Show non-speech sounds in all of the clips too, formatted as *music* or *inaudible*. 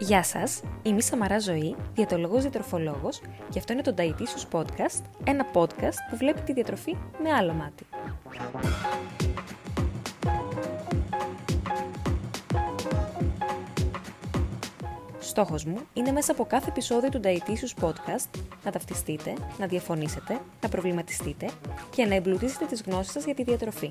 Γεια σας, είμαι η Σαμαρά Ζωή, διατολογός διατροφολόγος και αυτό είναι το Dietitious Podcast, ένα podcast που βλέπει τη διατροφή με άλλο μάτι. Στόχος μου είναι μέσα από κάθε επεισόδιο του Dietitious Podcast να ταυτιστείτε, να διαφωνήσετε, να προβληματιστείτε και να εμπλουτίσετε τις γνώσεις σας για τη διατροφή.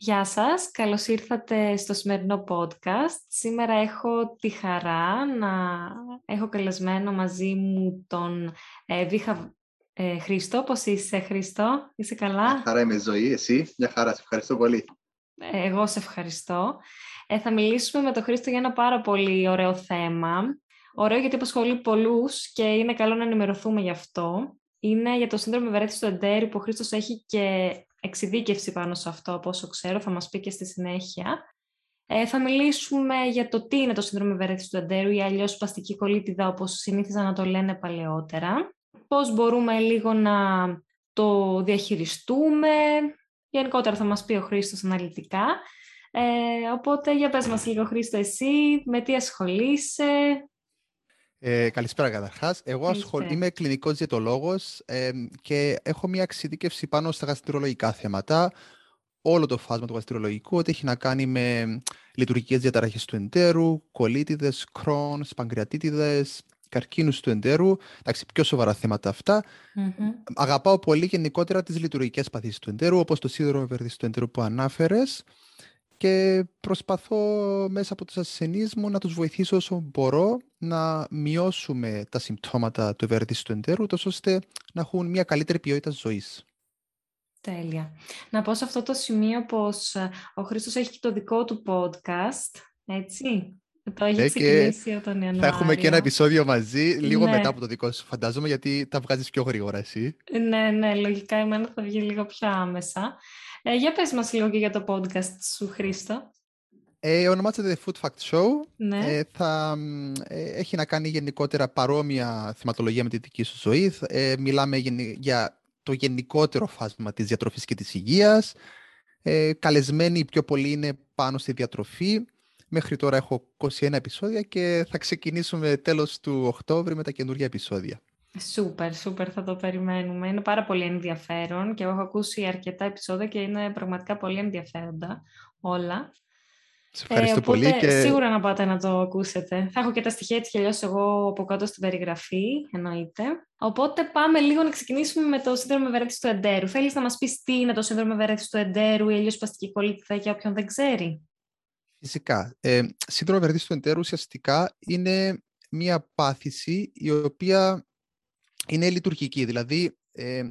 Γεια σας, καλώς ήρθατε στο σημερινό podcast. Σήμερα έχω τη χαρά να έχω καλεσμένο μαζί μου τον ε, Βίχα ε, Χρήστο. Πώς είσαι Χρήστο, είσαι καλά; Μια χαρά είμαι ζωή, εσύ; Μια χαρά, σε ευχαριστώ πολύ. Ε, εγώ σε ευχαριστώ. Ε, θα μιλήσουμε με τον Χρήστο για ένα πάρα πολύ ωραίο θέμα. Ωραίο γιατί απασχολεί πολλούς και είναι καλό να ενημερωθούμε γι' αυτό. Είναι για το σύνδρομο ευερέθησης του εντέρου που ο Χρήστος έχει και εξειδίκευση πάνω σε αυτό, από όσο ξέρω, θα μας πει και στη συνέχεια. Ε, θα μιλήσουμε για το τι είναι το σύνδρομο ευερέθησης του εντέρου ή αλλιώς σπαστική κολίτιδα, όπως συνήθιζαν να το λένε παλαιότερα. Πώς μπορούμε λίγο να το διαχειριστούμε. Γενικότερα θα μας πει ο Χρήστος αναλυτικά. Ε, οπότε για πες μας λίγο Χρήστο εσύ, με τι ασχολείσαι, ε, καλησπέρα καταρχάς. Εγώ ασχολ... είμαι κλινικός διαιτολόγος ε, και έχω μια εξειδίκευση πάνω στα γαστρολογικά θέματα. Όλο το φάσμα του γαστρολογικού, ό,τι έχει να κάνει με λειτουργικές διαταραχές του εντέρου, κολίτιδε, κρόν, παγκριατίτιδε, καρκίνους του εντέρου. Εντάξει, πιο σοβαρά θέματα Αγαπάω πολύ γενικότερα τις λειτουργικές παθήσεις του εντέρου, όπως το σύνδρομο ευερδιστή του εντέρου που ανάφερες και προσπαθώ μέσα από τους ασθενείς μου να τους βοηθήσω όσο μπορώ να μειώσουμε τα συμπτώματα του ευερδίστου εντέρου, τόσο ώστε να έχουν μια καλύτερη ποιότητα ζωής. Τέλεια. Να πω σε αυτό το σημείο πως ε, ο Χρήστος έχει και το δικό του podcast, έτσι. Το έχει ναι, ξεκινήσει από τον Ιανουάριο. Θα έχουμε και ένα επεισόδιο μαζί, λίγο ναι. μετά από το δικό σου φαντάζομαι, γιατί τα βγάζεις πιο γρήγορα εσύ. Ναι, ναι, λογικά εμένα θα βγει λίγο πιο άμεσα. Ε, για πες μας λίγο και για το podcast σου, Χρήστο. Ε, ονομάζεται The Food Fact Show. Ναι. Ε, θα, ε, έχει να κάνει γενικότερα παρόμοια θεματολογία με τη δική σου ζωή. Ε, μιλάμε για το γενικότερο φάσμα της διατροφής και της υγείας. Ε, καλεσμένοι πιο πολύ είναι πάνω στη διατροφή. Μέχρι τώρα έχω 21 επεισόδια και θα ξεκινήσουμε τέλος του Οκτώβρη με τα καινούργια επεισόδια. Σούπερ, σούπερ, θα το περιμένουμε. Είναι πάρα πολύ ενδιαφέρον και έχω ακούσει αρκετά επεισόδια και είναι πραγματικά πολύ ενδιαφέροντα όλα. Σε ευχαριστώ ε, πολύ. Και... Σίγουρα να πάτε να το ακούσετε. Θα έχω και τα στοιχεία έτσι κι αλλιώς εγώ από κάτω στην περιγραφή, εννοείται. Οπότε πάμε λίγο να ξεκινήσουμε με το σύνδρομο ευερέθηση του εντέρου. Θέλεις να μας πεις τι είναι το σύνδρομο ευερέθηση του εντέρου ή αλλιώς παστική κολλήτητα για όποιον δεν ξέρει; Φυσικά. Ε, σύνδρομο ευερέθηση του εντέρου ουσιαστικά είναι μια πάθηση η οποία είναι λειτουργική. Δηλαδή, ε,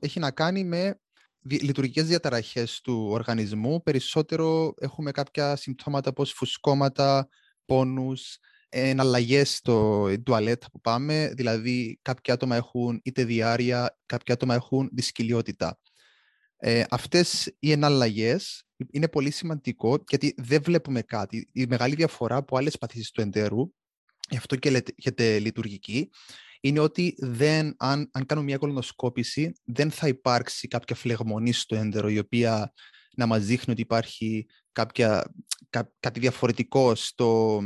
έχει να κάνει με λειτουργικές διαταραχές του οργανισμού. Περισσότερο έχουμε κάποια συμπτώματα όπως φουσκώματα, πόνους, εναλλαγές στο τουαλέτα που πάμε. Δηλαδή, κάποια άτομα έχουν είτε διάρκεια, κάποια άτομα έχουν δυσκυλιότητα. Ε, αυτές οι εναλλαγές είναι πολύ σημαντικό γιατί δεν βλέπουμε κάτι. Η μεγάλη διαφορά από άλλες παθήσεις του εντέρου, γι' αυτό και λέγεται λειτουργική, είναι ότι δεν, αν, αν κάνουμε μια κολονοσκόπηση, δεν θα υπάρξει κάποια φλεγμονή στο έντερο, η οποία να μας δείχνει ότι υπάρχει κάποια, κάτι διαφορετικό στο,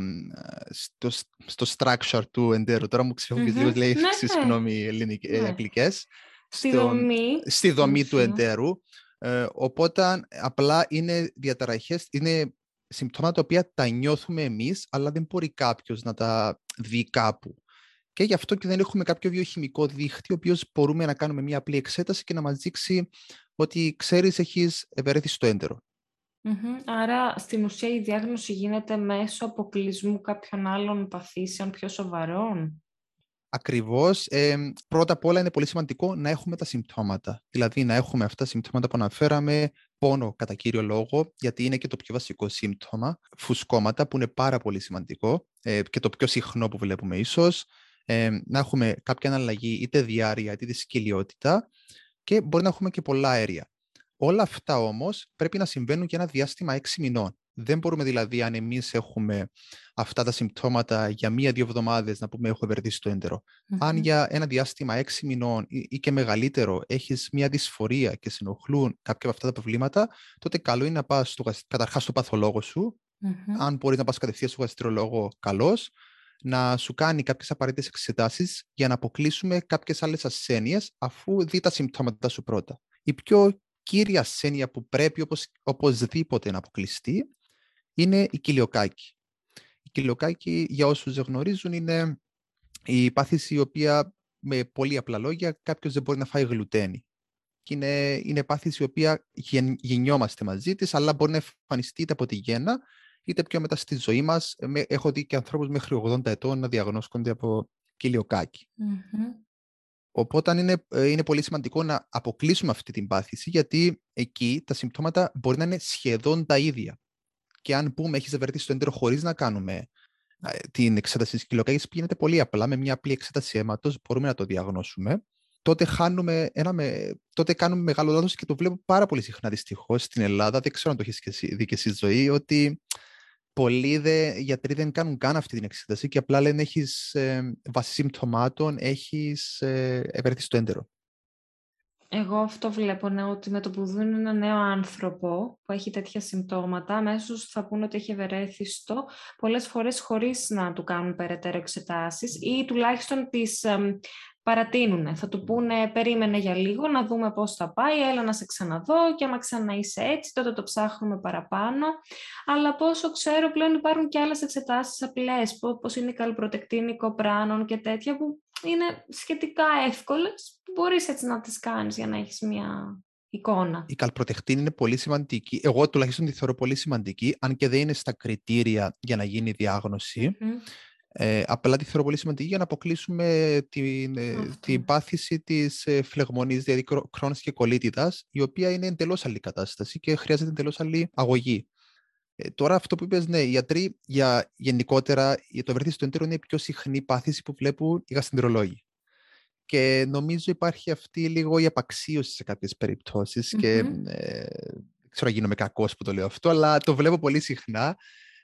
στο, στο structure του εντέρου. Τώρα μου ξέρω mm-hmm. λίγο λέει, ναι, ναι. συγγνώμη, ελληνικές, ναι. αγγλικές. Στη δομή. Στη δομή του εντέρου. Ε, οπότε απλά είναι διαταραχές, είναι συμπτώματα τα οποία τα νιώθουμε εμείς, αλλά δεν μπορεί κάποιος να τα δει κάπου. Και γι' αυτό και δεν έχουμε κάποιο βιοχημικό δίχτυ, ο οποίος μπορούμε να κάνουμε μια απλή εξέταση και να μας δείξει ότι ξέρεις έχεις ευερέθηση στο έντερο. Άρα, στην ουσία η διάγνωση γίνεται μέσω αποκλεισμού κάποιων άλλων παθήσεων πιο σοβαρών; Ακριβώς. Ε, πρώτα απ' όλα είναι πολύ σημαντικό να έχουμε τα συμπτώματα. Δηλαδή να έχουμε αυτά τα συμπτώματα που αναφέραμε, πόνο κατά κύριο λόγο, γιατί είναι και το πιο βασικό σύμπτωμα, φουσκώματα που είναι πάρα πολύ σημαντικό ε, και το πιο συχνό που βλέπουμε ίσως, ε, να έχουμε κάποια αναλλαγή είτε διάρκεια είτε δυσκυλιότητα και μπορεί να έχουμε και πολλά αέρια. Όλα αυτά όμως πρέπει να συμβαίνουν για ένα διάστημα 6 μηνών. Δεν μπορούμε δηλαδή, αν εμείς έχουμε αυτά τα συμπτώματα για μία-δύο εβδομάδες, να πούμε: Έχω ευερδίσει το εντερο Αν για ένα διάστημα έξι μηνών ή, και μεγαλύτερο έχεις μία δυσφορία και σε ενοχλούν κάποια από αυτά τα προβλήματα, τότε καλό είναι να πας καταρχάς στο παθολόγο σου. Αν μπορείς να πας κατευθείαν στο γαστρολόγο, καλώ. Να σου κάνει κάποιες απαραίτητες εξετάσεις για να αποκλείσουμε κάποιες άλλες ασθένειες, αφού δει τα συμπτώματα σου πρώτα. Η πιο κύρια ασθένεια που πρέπει όπως, οπωσδήποτε να αποκλειστεί είναι η κοιλιοκάκη. Η κοιλιοκάκη, για όσους δεν γνωρίζουν, είναι η πάθηση η οποία με πολύ απλά λόγια κάποιος δεν μπορεί να φάει γλουτένι. Και είναι, είναι πάθηση η οποία γεννιόμαστε μαζί της, αλλά μπορεί να εμφανιστεί είτε από τη γέννα, είτε πιο μετά στη ζωή μας. Έχω δει και ανθρώπους μέχρι 80 ετών να διαγνώσκονται από κοιλιοκάκη. Οπότε είναι, ε, είναι πολύ σημαντικό να αποκλείσουμε αυτή την πάθηση, γιατί εκεί τα συμπτώματα μπορεί να είναι σχεδόν τα ίδια και αν πούμε έχεις ζευρετήσει το έντερο χωρίς να κάνουμε την εξέταση της κοιλοκάγηση, πηγαίνεται πολύ απλά. Με μια απλή εξέταση αίματος μπορούμε να το διαγνώσουμε. Τότε, χάνουμε ένα με... τότε κάνουμε μεγάλο λάθος και το βλέπω πάρα πολύ συχνά δυστυχώς στην Ελλάδα. Δεν ξέρω αν το έχεις δει και εσύ ζωή, ότι πολλοί δε, γιατροί δεν κάνουν καν αυτή την εξέταση και απλά λένε έχεις ε, βάσει συμπτωμάτων έχεις ε, ευερθεί το έντερο. Εγώ αυτό βλέπω, ναι, ότι με το που δουν ένα νέο άνθρωπο που έχει τέτοια συμπτώματα, αμέσως θα πούνε ότι έχει ευερέθιστο, πολλές φορές χωρίς να του κάνουν περαιτέρω εξετάσεις ή τουλάχιστον τις παρατείνουν. Θα του πούνε περίμενε για λίγο να δούμε πώς θα πάει, έλα να σε ξαναδώ και άμα ξανά είσαι έτσι τότε το ψάχνουμε παραπάνω. Αλλά πόσο ξέρω πλέον υπάρχουν και άλλες εξετάσεις απλές, όπως είναι η καλπροτεκτίνη κοπράνων και τέτοια που είναι σχετικά εύκολες, που μπορείς έτσι να τις κάνεις για να έχεις μια εικόνα. Η καλπροτεκτίνη είναι πολύ σημαντική. Εγώ τουλάχιστον τη θεωρώ πολύ σημαντική, αν και δεν είναι στα κριτήρια για να γίνει διάγνωση. Ε, απλά τη θεωρώ πολύ σημαντική για να αποκλείσουμε την, ε, την πάθηση της ε, φλεγμονής, δηλαδή κρόνης και κολίτιδας, η οποία είναι εντελώς άλλη κατάσταση και χρειάζεται εντελώς άλλη αγωγή. Ε, τώρα αυτό που είπες, ναι, οι γιατροί για γενικότερα, για το ευρύθι του έντερο είναι η πιο συχνή πάθηση που βλέπουν οι γαστρολόγοι. Και νομίζω υπάρχει αυτή λίγο η απαξίωση σε κάποιες και ε, δεν ξέρω αν γίνομαι κακός που το λέω αυτό, αλλά το βλέπω πολύ συχνά.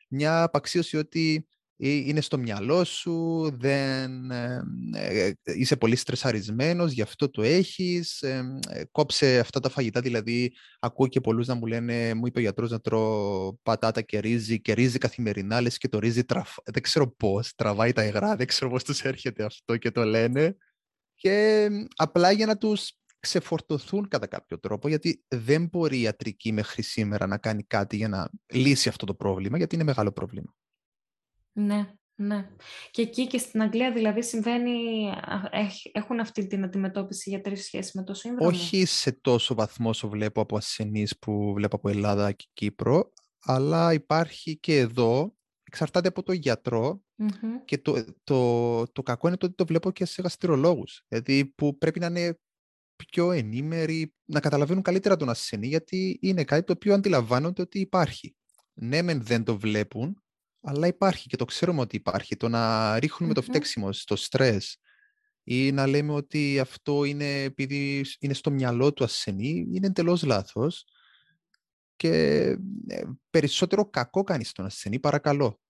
Μια απαξίωση ότι είναι στο μυαλό σου, δεν, ε, ε, είσαι πολύ στρεσαρισμένος, γι' αυτό το έχεις, ε, κόψε αυτά τα φαγητά, δηλαδή ακούω και πολλούς να μου λένε, μου είπε ο γιατρός να τρώω πατάτα και ρύζι και ρύζι καθημερινά, λες και το ρύζι δεν ξέρω πώς, τραβάει τα υγρά, δεν ξέρω πώς τους έρχεται αυτό και το λένε και απλά για να τους ξεφορτωθούν κατά κάποιο τρόπο, γιατί δεν μπορεί η ιατρική μέχρι σήμερα να κάνει κάτι για να λύσει αυτό το πρόβλημα, γιατί είναι μεγάλο πρόβλημα. Ναι, ναι. Και εκεί και στην Αγγλία δηλαδή συμβαίνει, έχουν αυτή την αντιμετώπιση για τρεις σχέση με το σύνδρομο. Όχι σε τόσο βαθμό όσο βλέπω από ασθενείς που βλέπω από Ελλάδα και Κύπρο, αλλά υπάρχει και εδώ, εξαρτάται από το γιατρο και το, το, το κακό είναι το ότι το βλέπω και σε γαστρολόγους, δηλαδή που πρέπει να είναι πιο ενήμεροι, να καταλαβαίνουν καλύτερα τον ασθενή, γιατί είναι κάτι το οποίο αντιλαμβάνονται ότι υπάρχει. Ναι, μεν δεν το βλέπουν, αλλά υπάρχει και το ξέρουμε ότι υπάρχει. Το να ριχνουμε το φταίξιμο στο στρες ή να λέμε ότι αυτό είναι επειδή είναι στο μυαλό του ασθενή, είναι εντελώς λάθος και ε, περισσότερο κακό κάνει στον ασθενή, παρακαλώ.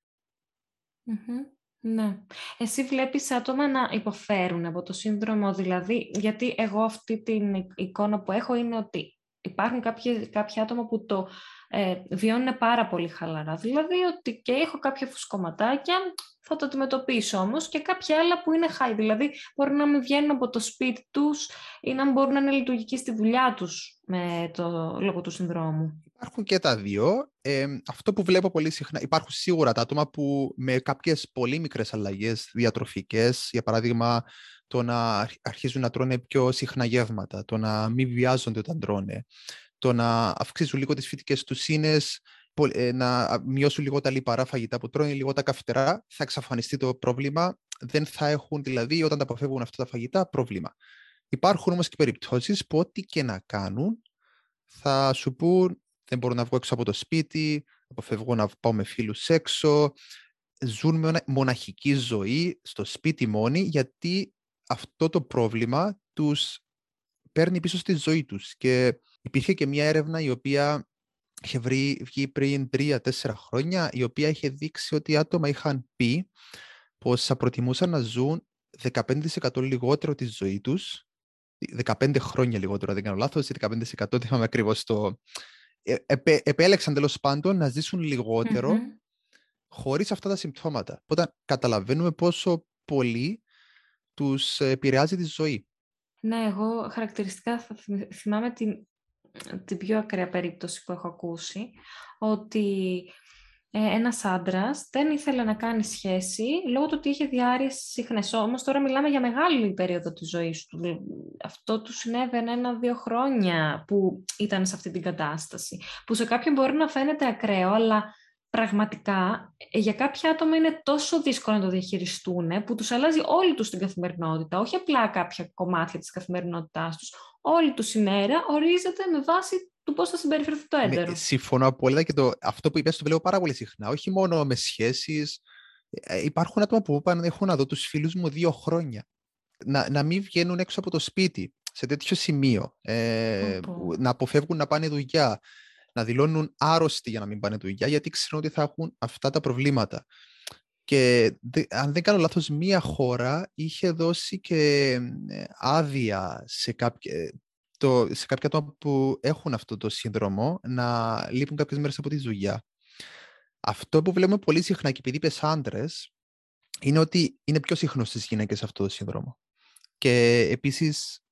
Ναι. Εσύ βλέπεις άτομα να υποφέρουν από το σύνδρομο, δηλαδή, γιατί εγώ αυτή την εικόνα που έχω είναι ότι υπάρχουν κάποια άτομα που το ε, βιώνουν πάρα πολύ χαλαρά. Δηλαδή ότι και έχω κάποια φουσκωματάκια, θα το αντιμετωπίσω όμως και κάποια άλλα που είναι high. Δηλαδή μπορεί να μην βγαίνουν από το σπίτι τους ή να μπορούν να είναι λειτουργικοί στη δουλειά τους με το, λόγω του συνδρόμου. Υπάρχουν και τα δύο. Ε, αυτό που βλέπω πολύ συχνά, υπάρχουν σίγουρα τα άτομα που με κάποιες πολύ μικρές αλλαγές διατροφικές, για παράδειγμα το να αρχίζουν να τρώνε πιο συχνά γεύματα, το να μην βιάζονται όταν τρώνε, το να αυξήσουν λίγο τις φυτικές του σύνες ε, να μειώσουν λίγο τα λιπαρά φαγητά που τρώνε, λίγο τα καυτερά, θα εξαφανιστεί το πρόβλημα. Δεν θα έχουν, δηλαδή, όταν τα αποφεύγουν αυτά τα φαγητά, πρόβλημα. Υπάρχουν όμως και περιπτώσεις που ό,τι και να κάνουν, θα σου πούν δεν μπορώ να βγω έξω από το σπίτι, αποφεύγω να πάω με φίλους έξω, ζουν με μοναχική ζωή στο σπίτι μόνοι, γιατί αυτό το πρόβλημα τους παίρνει πίσω στη ζωή τους. Και υπήρχε και μια έρευνα η οποία είχε βγει πριν τρία-τέσσερα χρόνια, η οποία είχε δείξει ότι άτομα είχαν πει πως θα προτιμούσαν να ζουν 15% λιγότερο τη ζωή τους, 15 χρόνια λιγότερο, δεν κάνω λάθος, 15% δεν είχαμε ακριβώς το... Ε, επέλεξαν τέλος πάντων να ζήσουν λιγότερο mm-hmm. χωρίς αυτά τα συμπτώματα. Οπότε καταλαβαίνουμε πόσο πολύ τους επηρεάζει τη ζωή. Ναι, εγώ χαρακτηριστικά θα θυμάμαι την, την πιο ακραία περίπτωση που έχω ακούσει, ότι ε, ένας άντρας δεν ήθελε να κάνει σχέση λόγω του ότι είχε διάρρειες συχνές. Όμως τώρα μιλάμε για μεγάλη περίοδο της ζωής του. Αυτό του συνέβαινε ένα-δύο χρόνια που ήταν σε αυτή την κατάσταση. Που σε κάποιον μπορεί να φαίνεται ακραίο, αλλά πραγματικά ε, για κάποια άτομα είναι τόσο δύσκολο να το διαχειριστούν που τους αλλάζει όλη τους την καθημερινότητα, όχι απλά κάποια κομμάτια της καθημερινότητάς τους. Όλη τους η μέρα ορίζεται με βάση του πώς θα συμπεριφερθεί το έντερο. συμφωνώ απόλυτα και το, αυτό που είπες το βλέπω πάρα πολύ συχνά, όχι μόνο με σχέσεις. Ε, υπάρχουν άτομα που είπαν έχω να δω τους φίλους μου δύο χρόνια. Να, να μην βγαίνουν έξω από το σπίτι σε τέτοιο σημείο, ε, να αποφεύγουν να πάνε δουλειά, να δηλώνουν άρρωστοι για να μην πάνε δουλειά, γιατί ξέρουν ότι θα έχουν αυτά τα προβλήματα. Και αν δεν κάνω λάθος, μία χώρα είχε δώσει και ε, άδεια σε κάποια, το, σε κάποια άτομα που έχουν αυτό το σύνδρομο να λείπουν κάποιες μέρες από τη δουλειά. Αυτό που βλέπουμε πολύ συχνά και επειδή είπες άντρες, είναι ότι είναι πιο συχνό στις γυναίκες αυτό το σύνδρομο. Και επίσης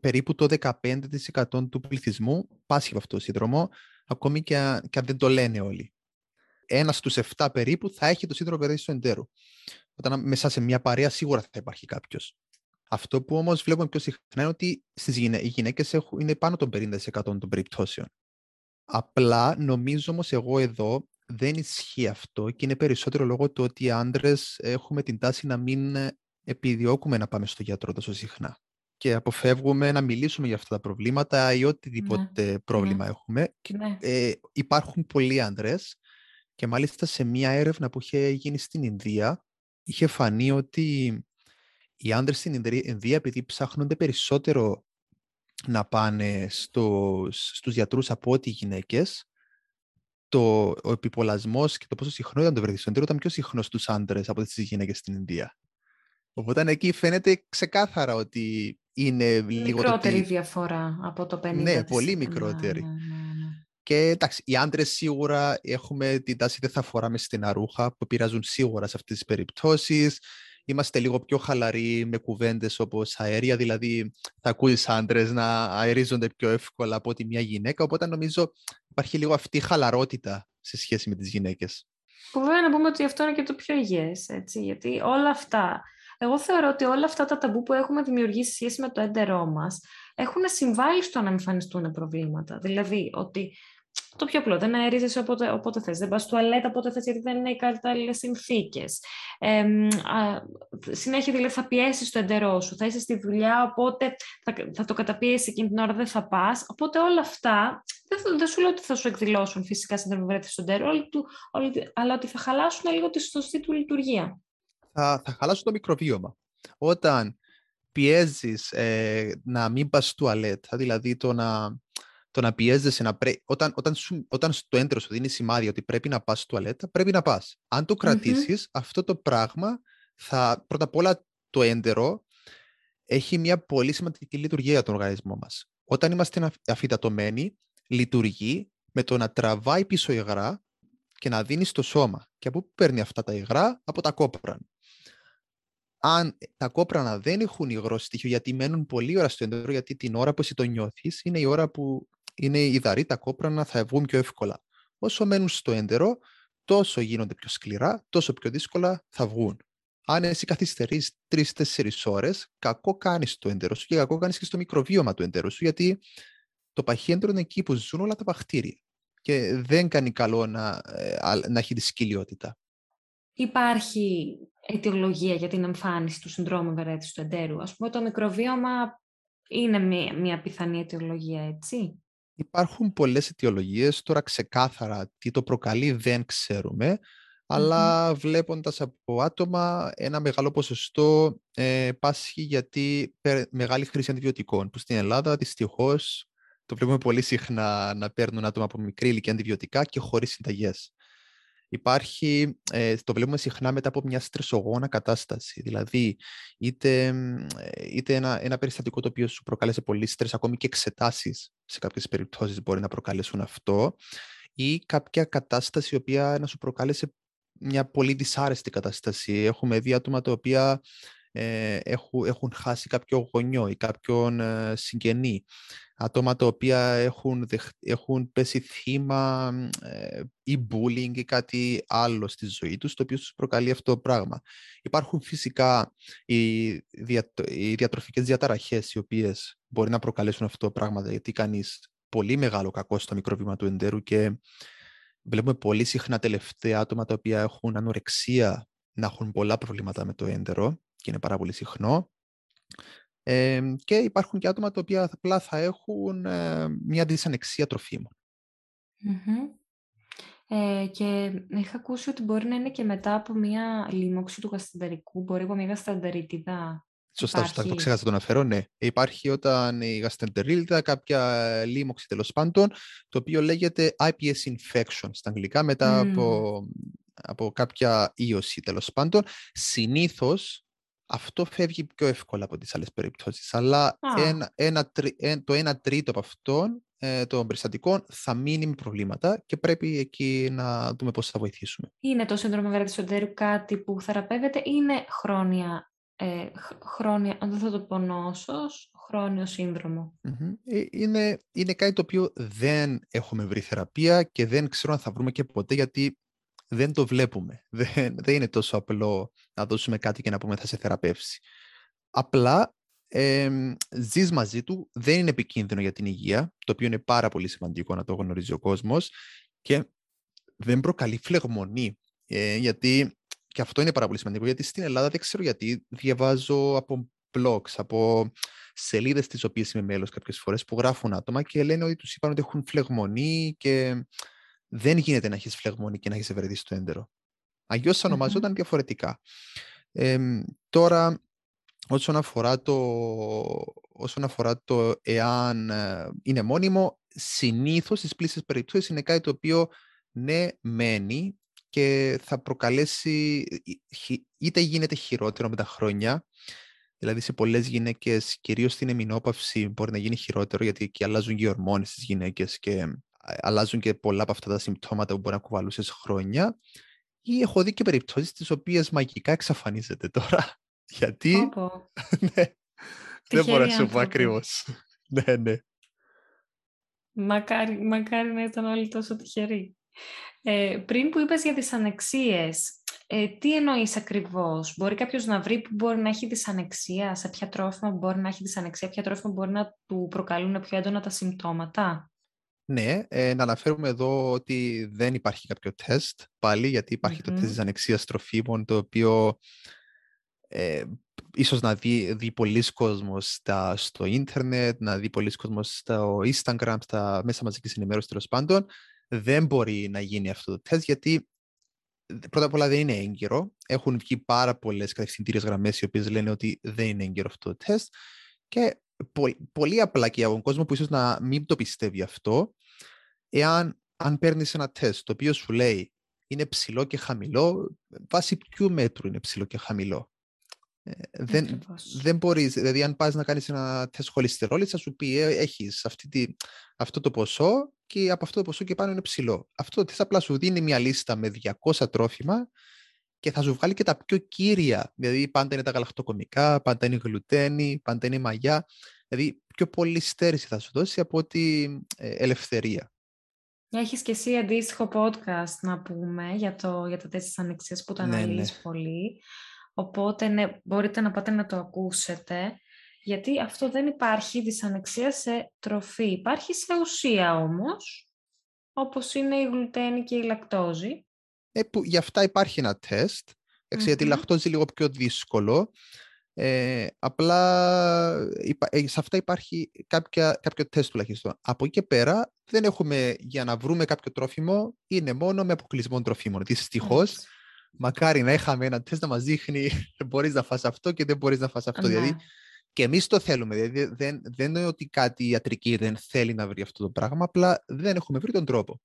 περίπου το 15% του πληθυσμού πάσχει από αυτό το σύνδρομο ακόμη και, αν, δεν το λένε όλοι. Ένας στους 7 περίπου θα έχει το σύνδρομο παιδί του εντέρου. Όταν μέσα σε μια παρέα σίγουρα θα υπάρχει κάποιος. Αυτό που όμως βλέπουμε πιο συχνά είναι ότι στις γυναί- οι γυναίκες είναι πάνω των 50% των περιπτώσεων. Απλά νομίζω όμως εγώ εδώ δεν ισχύει αυτό και είναι περισσότερο λόγω του ότι οι άντρες έχουμε την τάση να μην επιδιώκουμε να πάμε στο γιατρό τόσο συχνά και αποφεύγουμε να μιλήσουμε για αυτά τα προβλήματα ή οτιδήποτε ναι. πρόβλημα ναι. έχουμε. Ναι. Ε, υπάρχουν πολλοί άντρες και μάλιστα σε μία έρευνα που είχε γίνει στην Ινδία είχε φανεί ότι οι άντρες στην Ινδία επειδή ψάχνονται περισσότερο να πάνε στους, στους γιατρούς από ό,τι οι γυναίκες το, ο επιπολασμός και το πόσο συχνό ήταν το βρεθιστοντήριο ήταν πιο συχνό στους άντρες από τις γυναίκες στην Ινδία. Οπότε εκεί φαίνεται ξεκάθαρα ότι είναι λίγο... Μικρότερη διαφορά από το 50%. Ναι, πολύ μικρότερη. Ναι, ναι, ναι, και εντάξει, οι άντρες σίγουρα έχουμε την τάση δεν θα φοράμε στην αρούχα που πειράζουν σίγουρα σε αυτές τις περιπτώσεις. Είμαστε λίγο πιο χαλαροί με κουβέντες όπως αέρια, δηλαδή θα ακούεις άντρες να αερίζονται πιο εύκολα από ότι μια γυναίκα. Οπότε νομίζω υπάρχει λίγο αυτή η χαλαρότητα σε σχέση με τις γυναίκες. Που βέβαια να πούμε ότι αυτό είναι και το πιο υγιές, έτσι, γιατί όλα αυτά εγώ θεωρώ ότι όλα αυτά τα ταμπού που έχουμε δημιουργήσει σχέση με το έντερό μας έχουν συμβάλει στο να εμφανιστούν προβλήματα. Δηλαδή, ότι το πιο απλό, δεν αερίζεσαι όποτε, όποτε θες, δεν πας στο τουαλέτα όποτε θες γιατί δεν είναι οι κατάλληλες συνθήκες. Ε, συνέχεια δηλαδή θα πιέσεις το εντερό σου, θα είσαι στη δουλειά, οπότε θα, θα το καταπίεσει εκείνη την ώρα, δεν θα πας. Οπότε όλα αυτά, δεν, δεν σου λέω ότι θα σου εκδηλώσουν φυσικά στην θερμοκρασία στο εντερό, αλλά ότι θα χαλάσουν λίγο τη σωστή του λειτουργία θα, θα χαλάσουν το μικροβίωμα. Όταν πιέζεις ε, να μην πας τουαλέτα, δηλαδή το να, το να πιέζεσαι να πρέ... όταν, όταν, σου, όταν στο έντρο σου δίνει σημάδι ότι πρέπει να πας τουαλέτα, πρέπει να πας. Αν το κρατήσεις, αυτό το πράγμα θα, πρώτα απ' όλα το έντερο έχει μια πολύ σημαντική λειτουργία για τον οργανισμό μας. Όταν είμαστε αφιτατωμένοι, λειτουργεί με το να τραβάει πίσω υγρά και να δίνεις στο σώμα. Και από πού παίρνει αυτά τα υγρά; Από τα κόπραν αν τα κόπρανα δεν έχουν υγρό στοιχείο, γιατί μένουν πολύ ώρα στο εντρό, γιατί την ώρα που εσύ το νιώθεις είναι η ώρα που είναι υδαρή, τα κόπρανα θα βγουν πιο εύκολα. Όσο μένουν στο έντερο, τόσο γίνονται πιο σκληρά, τόσο πιο δύσκολα θα βγουν. Αν εσύ καθυστερείς τρει-τέσσερι ώρες, κακό κάνεις στο έντερο σου και κακό κάνεις και στο μικροβίωμα του εντέρου σου, γιατί το παχύέντρο είναι εκεί που ζουν όλα τα βακτήρια. και δεν κάνει καλό να, ε, να έχει τη σκυλιότητα. Υπάρχει αιτιολογία για την εμφάνιση του συνδρόμου ευερέθησης του εντέρου. Ας πούμε, το μικροβίωμα είναι μια, μια πιθανή αιτιολογία, έτσι; Υπάρχουν πολλές αιτιολογίες. Τώρα ξεκάθαρα τι το προκαλεί δεν ξέρουμε. Αλλά βλέποντας από άτομα ένα μεγάλο ποσοστό ε, πάσχει γιατί μεγάλη χρήση αντιβιωτικών που στην Ελλάδα δυστυχώς το βλέπουμε πολύ συχνά να παίρνουν άτομα από μικρή ηλικία αντιβιωτικά και χωρίς συνταγές υπάρχει, ε, το βλέπουμε συχνά μετά από μια στρεσογόνα κατάσταση. Δηλαδή, είτε, είτε ένα, ένα περιστατικό το οποίο σου προκάλεσε πολύ στρες, ακόμη και εξετάσεις σε κάποιες περιπτώσεις μπορεί να προκαλέσουν αυτό, ή κάποια κατάσταση η οποία να σου προκάλεσε μια πολύ δυσάρεστη κατάσταση. Έχουμε δει άτομα τα οποία ε, έχουν, έχουν χάσει κάποιο γονιό ή κάποιον ε, συγγενή. Άτομα τα οποία έχουν, έχουν πέσει θύμα ε, ή bullying ή κάτι άλλο στη ζωή τους, το οποίο τους προκαλεί αυτό το πράγμα. Υπάρχουν φυσικά οι, δια, οι διατροφικές διαταραχές οι οποίες μπορεί να προκαλέσουν αυτό το πράγμα, γιατί κανείς πολύ μεγάλο κακό στο μικρόβημα του εντέρου και βλέπουμε πολύ συχνά τελευταία άτομα τα οποία έχουν ανορεξία να έχουν πολλά προβλήματα με το έντερο και είναι πάρα πολύ συχνό. Ε, και υπάρχουν και άτομα τα οποία απλά θα έχουν ε, μια δυσανεξία Ε, και είχα ακούσει ότι μπορεί να είναι και μετά από μια λίμωξη του γαστεντερικού, μπορεί από μια γαστεντερίτιδα. Σωστά, σωστά, το ξέχασα το αναφέρω, ναι. Υπάρχει όταν η γαστεντερίτιδα, κάποια λίμωξη τέλος πάντων, το οποίο λέγεται IPS infection στα αγγλικά, μετά από, από κάποια ίωση τέλος πάντων. Συνήθως αυτό φεύγει πιο εύκολα από τις άλλες περιπτώσεις. Αλλά ένα, ένα, το 1 τρίτο από αυτών ε, των περιστατικών θα μείνει με προβλήματα και πρέπει εκεί να δούμε πώς θα βοηθήσουμε. Είναι το σύνδρομο γραφτισοντέρου κάτι που θεραπεύεται ή είναι χρόνια, ε, χρόνια αν δεν θα το πω νόσος, χρόνιο ε, Είναι, είναι κάτι το οποίο δεν έχουμε βρει θεραπεία και δεν ξέρω αν θα βρούμε και ποτέ γιατί δεν το βλέπουμε. *laughs* Δεν, δεν είναι τόσο απλό να δώσουμε κάτι και να πούμε θα σε θεραπεύσει. Απλά ε, ζεις μαζί του, δεν είναι επικίνδυνο για την υγεία, το οποίο είναι πάρα πολύ σημαντικό να το γνωρίζει ο κόσμος και δεν προκαλεί φλεγμονή, ε, γιατί και αυτό είναι πάρα πολύ σημαντικό, γιατί στην Ελλάδα δεν ξέρω γιατί διαβάζω από blogs, από σελίδες τις οποίες είμαι μέλος κάποιες φορές που γράφουν άτομα και λένε ότι τους είπαν ότι έχουν φλεγμονή και δεν γίνεται να έχεις φλεγμόνη και να έχεις ευρετήσει το έντερο. Αλλιώς θα ονομαζόταν διαφορετικά. τώρα, όσον αφορά, το, όσον αφορά το εάν ε, είναι μόνιμο, συνήθως στις πλήσεις περιπτώσεις είναι κάτι το οποίο ναι μένει και θα προκαλέσει, είτε γίνεται χειρότερο με τα χρόνια, δηλαδή σε πολλές γυναίκες, κυρίως στην εμεινόπαυση μπορεί να γίνει χειρότερο γιατί και αλλάζουν και οι ορμόνες στις γυναίκες και αλλάζουν και πολλά από αυτά τα συμπτώματα που μπορεί να κουβαλούσες χρόνια. Ή έχω δει και περιπτώσεις τις οποίες μαγικά εξαφανίζεται τώρα. *laughs* Γιατί; *laughs* ναι, δεν μπορώ να σου πω ακριβώς. *laughs* ναι, ναι. Μακάρι, μακάρι να ήταν όλοι τόσο τυχεροί. Ε, πριν που είπες για τις ανεξίες, ε, τι εννοείς ακριβώς; Μπορεί κάποιος να βρει που μπορεί να έχει δυσανεξία, σε ποια τρόφιμα μπορεί να έχει δυσανεξία, ποια τρόφιμα μπορεί να του προκαλούν πιο έντονα τα συμπτώματα; Ναι, ε, να αναφέρουμε εδώ ότι δεν υπάρχει κάποιο τεστ πάλι, γιατί υπάρχει το τεστ της ανεξίας τροφίμων, το οποίο ε, ίσως να δει, δει πολλοί κόσμος στο ίντερνετ, να δει πολλοί κόσμος στο Instagram, στα μέσα μαζικής ενημέρωσης τέλος πάντων. Δεν μπορεί να γίνει αυτό το τεστ, γιατί πρώτα απ' όλα δεν είναι έγκυρο. Έχουν βγει πάρα πολλές κατευθυντήριες γραμμές οι οποίες λένε ότι δεν είναι έγκυρο αυτό το τεστ. Και πολύ, απλά και για τον κόσμο που ίσως να μην το πιστεύει αυτό, εάν αν παίρνεις ένα τεστ το οποίο σου λέει είναι ψηλό και χαμηλό, βάσει ποιου μέτρου είναι ψηλό και χαμηλό. Ε, δεν, δεν μπορείς, δηλαδή αν πας να κάνεις ένα τεστ χολυστερόλης θα σου πει ε, έχεις αυτή τη, αυτό το ποσό και από αυτό το ποσό και πάνω είναι ψηλό. Αυτό το τεστ απλά σου δίνει μια λίστα με 200 τρόφιμα και θα σου βγάλει και τα πιο κύρια. Δηλαδή πάντα είναι τα γαλακτοκομικά, πάντα είναι η γλουτένη, πάντα είναι η μαγιά. Δηλαδή πιο πολύ στέρηση θα σου δώσει από ότι ε, ελευθερία. Έχεις και εσύ αντίστοιχο podcast να πούμε για, το, για τα τεστ της ανεξίας που το ναι, ναι. πολύ. Οπότε ναι, μπορείτε να πάτε να το ακούσετε. Γιατί αυτό δεν υπάρχει δυσανεξία σε τροφή. Υπάρχει σε ουσία όμως. όπως είναι η γλουτένη και η λακτόζη. Ε, που, για αυτά υπάρχει ένα τεστ, mm γιατί η λακτόζη είναι λίγο πιο δύσκολο. Ε, απλά ε, σε αυτά υπάρχει κάποια, κάποιο τεστ τουλάχιστον. Από εκεί και πέρα δεν έχουμε για να βρούμε κάποιο τρόφιμο, είναι μόνο με αποκλεισμό τροφίμων. Δυστυχώς, μακάρι να είχαμε ένα τεστ να μας δείχνει *laughs* δεν μπορείς να φας αυτό και δεν μπορείς να φας αυτό. Δηλαδή, ναι. και εμείς το θέλουμε. Δηλαδή, δεν, δεν είναι ότι κάτι ιατρική δεν θέλει να βρει αυτό το πράγμα, απλά δεν έχουμε βρει τον τρόπο.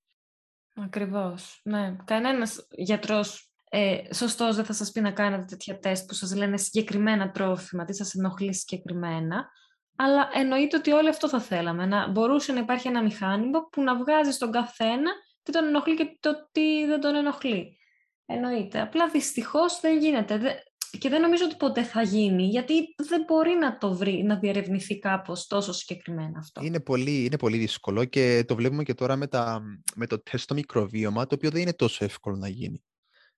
Ακριβώς. Ναι. Κανένας γιατρός ε, σωστός δεν θα σας πει να κάνετε τέτοια τεστ που σας λένε συγκεκριμένα τρόφιμα, τι σας ενοχλεί συγκεκριμένα, αλλά εννοείται ότι όλο αυτό θα θέλαμε, να μπορούσε να υπάρχει ένα μηχάνημα που να βγάζει στον καθένα τι τον ενοχλεί και το τι δεν τον ενοχλεί. Εννοείται. Απλά δυστυχώς δεν γίνεται. Και δεν νομίζω ότι ποτέ θα γίνει, γιατί δεν μπορεί να το βρει, να διαρευνηθεί κάπως τόσο συγκεκριμένα αυτό. Είναι πολύ, είναι πολύ δύσκολο και το βλέπουμε και τώρα με, τα, με το τεστ στο μικροβίωμα, το οποίο δεν είναι τόσο εύκολο να γίνει.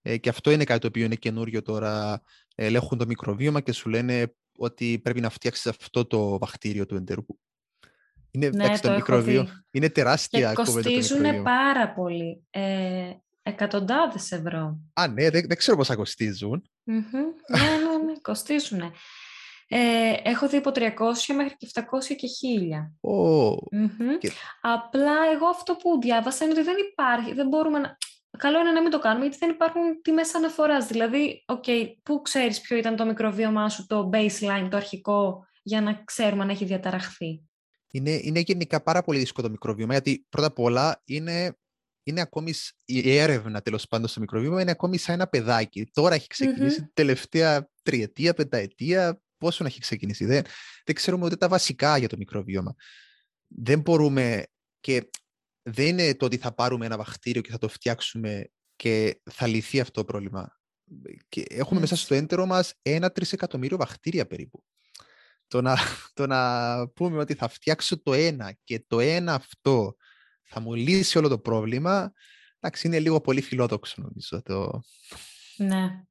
Ε, και αυτό είναι κάτι το οποίο είναι καινούριο τώρα. Ελέγχουν το μικροβίωμα και σου λένε ότι πρέπει να φτιάξεις αυτό το βακτήριο του εντερού. Είναι, ναι, το, μικροβίο. Είναι τεράστια και κοστίζουν πάρα πολύ. Ε, εκατοντάδες ευρώ. Α, ναι, δεν, δεν ξέρω πόσα κοστίζουν. Ναι, ναι, ναι, κοστίζουν. Ε, έχω δει από 300 μέχρι και 700 και 1000. Oh. Απλά εγώ αυτό που διάβασα είναι ότι δεν υπάρχει, δεν μπορούμε να καλό είναι να μην το κάνουμε, γιατί δεν υπάρχουν τιμές αναφοράς. Δηλαδή, okay, πού ξέρεις ποιο ήταν το μικροβίωμά σου, το baseline, το αρχικό, για να ξέρουμε αν έχει διαταραχθεί. Είναι, είναι γενικά πάρα πολύ δύσκολο το μικροβίωμα, γιατί πρώτα απ' όλα είναι, είναι ακόμη, η έρευνα τέλος πάντων στο μικροβίωμα είναι ακόμη σαν ένα παιδάκι. Τώρα έχει ξεκινήσει mm-hmm. τελευταία τριετία, πενταετία, πόσο να έχει ξεκινήσει. Δεν, δεν ξέρουμε ούτε τα βασικά για το μικροβίωμα. Δεν μπορούμε και δεν είναι το ότι θα πάρουμε ένα βακτήριο και θα το φτιάξουμε και θα λυθεί αυτό το πρόβλημα. Και έχουμε μέσα στο έντερο μας ένα τρισεκατομμύριο βακτήρια περίπου. Το να, το να πούμε ότι θα φτιάξω το ένα και το ένα αυτό θα μου λύσει όλο το πρόβλημα, εντάξει, είναι λίγο πολύ φιλόδοξο νομίζω. Το... Ναι.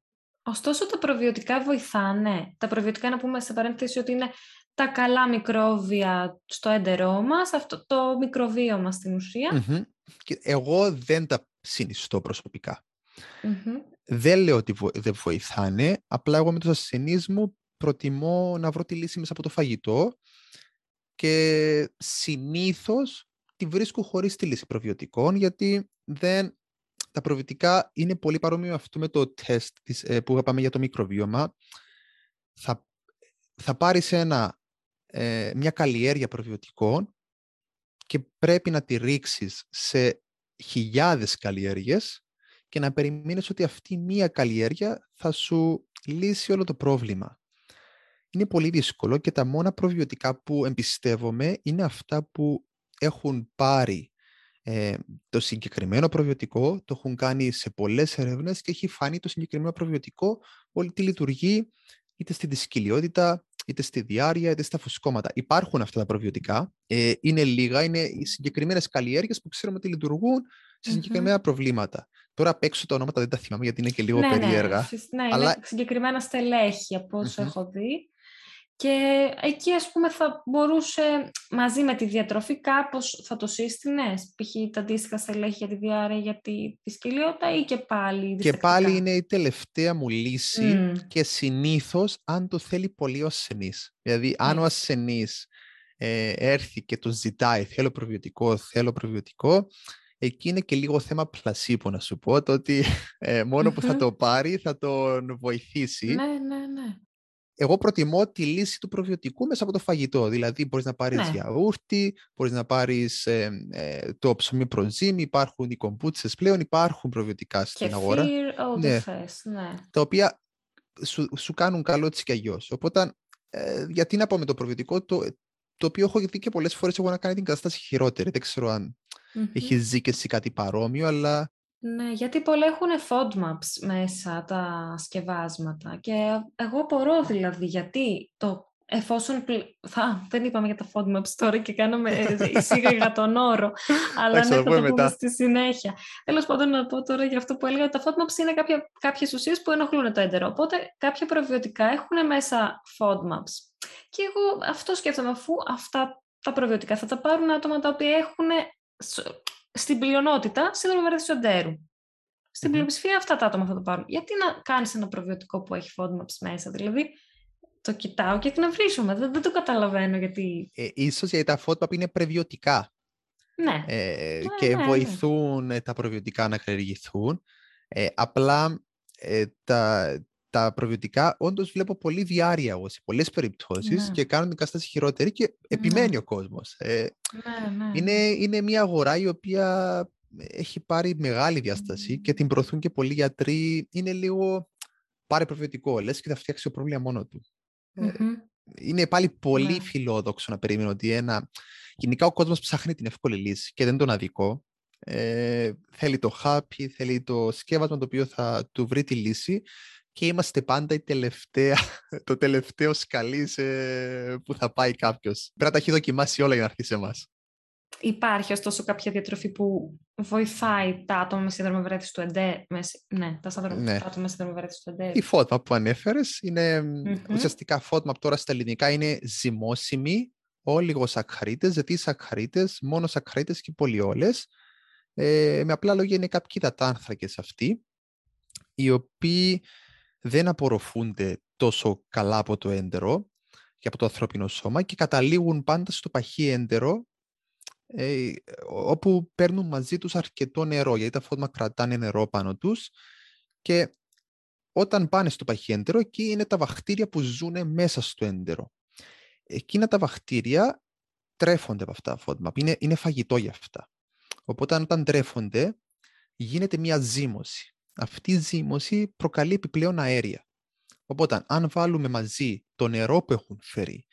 Ωστόσο τα προβιωτικά βοηθάνε. Τα προβιωτικά να πούμε σε παρένθεση ότι είναι τα καλά μικρόβια στο έντερό μας, αυτό το μικροβίωμα στην ουσία. εγώ δεν τα συνιστώ Δεν λέω ότι δεν βοηθάνε, απλά εγώ με τους ασθενείς μου προτιμώ να βρω τη λύση μέσα από το φαγητό και συνήθως τη βρίσκω χωρίς τη λύση προβιωτικών, γιατί δεν... τα προβιωτικά είναι πολύ παρόμοιο αυτό με το τεστ ε, που είπαμε για το μικροβίωμα. Θα, θα πάρεις ένα ε, μια καλλιέργεια προβιωτικών και πρέπει να τη ρίξεις σε χιλιάδες καλλιέργειες και να περιμένεις ότι αυτή μία καλλιέργεια θα σου λύσει όλο το πρόβλημα. Είναι πολύ δύσκολο και τα μόνα προβιωτικά που εμπιστεύομαι είναι αυτά που έχουν πάρει ε, το συγκεκριμένο προβιωτικό, το έχουν κάνει σε πολλές ερεύνες και έχει φανεί το συγκεκριμένο προβιωτικό όλη τη λειτουργεί είτε στη δυσκυλιότητα, είτε στη διάρκεια, είτε στα φουσκώματα. Υπάρχουν αυτά τα προβιωτικά. Ε, είναι λίγα, είναι οι συγκεκριμένες καλλιέργειες που ξέρουμε ότι λειτουργούν σε συγκεκριμένα προβλήματα. Τώρα απ' έξω τα ονόματα δεν τα θυμάμαι γιατί είναι και λίγο ναι, ναι περίεργα. Ναι, ναι αλλά... είναι συγκεκριμένα στελέχη από έχω δει. Και εκεί ας πούμε θα μπορούσε μαζί με τη διατροφή κάπως θα το σύστηνες, π.χ. τα αντίστοιχα στελέχη για τη διάρρεια, για τη, τη σκυλιότητα ή και πάλι Και πάλι είναι η τελευταία μου λύση και συνήθως αν το θέλει πολύ ο ασθενής. Δηλαδή αν ο ασθενής ε, έρθει και το ζητάει θέλω προβιωτικό, θέλω προβιωτικό, εκεί είναι και λίγο θέμα πλασίπο να σου πω, το ότι ε, μόνο που θα το πάρει θα τον βοηθήσει. Ναι, ναι, ναι εγώ προτιμώ τη λύση του προβιωτικού μέσα από το φαγητό. Δηλαδή, μπορείς να πάρεις ναι. γιαούρτι, μπορείς να πάρεις ε, ε, το ψωμί προζύμι, υπάρχουν οι κομπούτσες πλέον, υπάρχουν προβιωτικά στην και αγορά. ναι. Θες, ναι. Τα οποία σου, σου κάνουν καλό έτσι κι αλλιώς. Οπότε, ε, γιατί να πω με το προβιωτικό, το, το οποίο έχω δει και πολλές φορές εγώ να κάνει την κατάσταση χειρότερη. Δεν ξέρω αν mm-hmm. έχεις ζει και εσύ κάτι παρόμοιο, αλλά ναι, γιατί πολλά έχουν FODMAPs μέσα τα σκευάσματα και εγώ απορώ δηλαδή γιατί το εφόσον... Θα, δεν είπαμε για τα FODMAPs τώρα και κάναμε *laughs* εισήγαγα τον όρο, αλλά ναι, θα το πούμε στη συνέχεια. Τέλος πάντων να πω τώρα για αυτό που έλεγα, τα FODMAPs είναι κάποια, κάποιες ουσίες που ενοχλούν το έντερο, οπότε κάποια προβιωτικά έχουν μέσα FODMAPs. Και εγώ αυτό σκέφτομαι, αφού αυτά τα προβιωτικά θα τα πάρουν άτομα τα οποία έχουν στην πλειονότητα σύνδρομο βαρύτητας του εντέρου. Στην πλειοψηφία αυτά τα άτομα θα το πάρουν. Γιατί να κάνεις ένα προβιωτικό που έχει FODMAPs μέσα, δηλαδή το κοιτάω και την αυρίσουμε. Δεν, δεν το καταλαβαίνω γιατί. Ε, ίσως γιατί τα FODMAP είναι πρεβιωτικά. Ναι. Ε, Ναι, και ναι, ναι. βοηθούν ε, τα προβιωτικά να καλλιεργηθούν. Ε, απλά ε, τα, τα προβιωτικά όντως βλέπω πολύ διάρκεια εγώ σε πολλές περιπτώσεις Ναι. και κάνουν την κατάσταση χειρότερη και επιμένει ο κόσμος. Ε, Ναι, ναι. είναι, είναι μια αγορά η οποία έχει πάρει μεγάλη διάσταση και την προωθούν και πολλοί γιατροί. Είναι λίγο πάρε προβιωτικό, λες και θα φτιάξει το πρόβλημα μόνο του. Μμμ. Είναι πάλι πολύ Ναι. φιλόδοξο να περιμένω ότι ένα... Γενικά ο κόσμος ψάχνει την εύκολη λύση και δεν τον αδικό. Ε, θέλει το happy, θέλει το σκεύασμα το οποίο θα του βρει τη λύση και είμαστε πάντα η τελευταία, *laughs* το τελευταίο σκαλί σε- που θα πάει κάποιος. Πρέπει να τα έχει δοκιμάσει όλα για να έρθει σε εμάς. Υπάρχει ωστόσο κάποια διατροφή που βοηθάει τα άτομα με σύνδρομο ευερέθηση του εντέ. Με, σύ- ναι, τα, σύνδρομο- Ναι. τα άτομα με σύνδρομο ευερέθηση του εντέ. Η FODMAP που ανέφερες είναι Μμμ. ουσιαστικά FODMAP τώρα στα ελληνικά είναι ζυμώσιμοι ολιγοσακχαρίτες, γιατί οι σακχαρίτες, μόνος σακχαρίτες και πολυόλες. Ε, με απλά λόγια είναι κάποιοι υδατάνθρακες αυτοί, οι οποίοι δεν απορροφούνται τόσο καλά από το έντερο και από το ανθρώπινο σώμα και καταλήγουν πάντα στο παχύ έντερο ε, όπου παίρνουν μαζί τους αρκετό νερό, γιατί τα φώτμα κρατάνε νερό πάνω τους και όταν πάνε στο παχύ έντερο, εκεί είναι τα βακτήρια που ζουν μέσα στο έντερο. Εκείνα τα βακτήρια τρέφονται από αυτά τα φώτμα, είναι, είναι φαγητό για αυτά. Οπότε όταν τρέφονται, γίνεται μια ζύμωση. Αυτή η ζύμωση προκαλεί επιπλέον αέρια. Οπότε αν βάλουμε μαζί το νερό που έχουν φέρει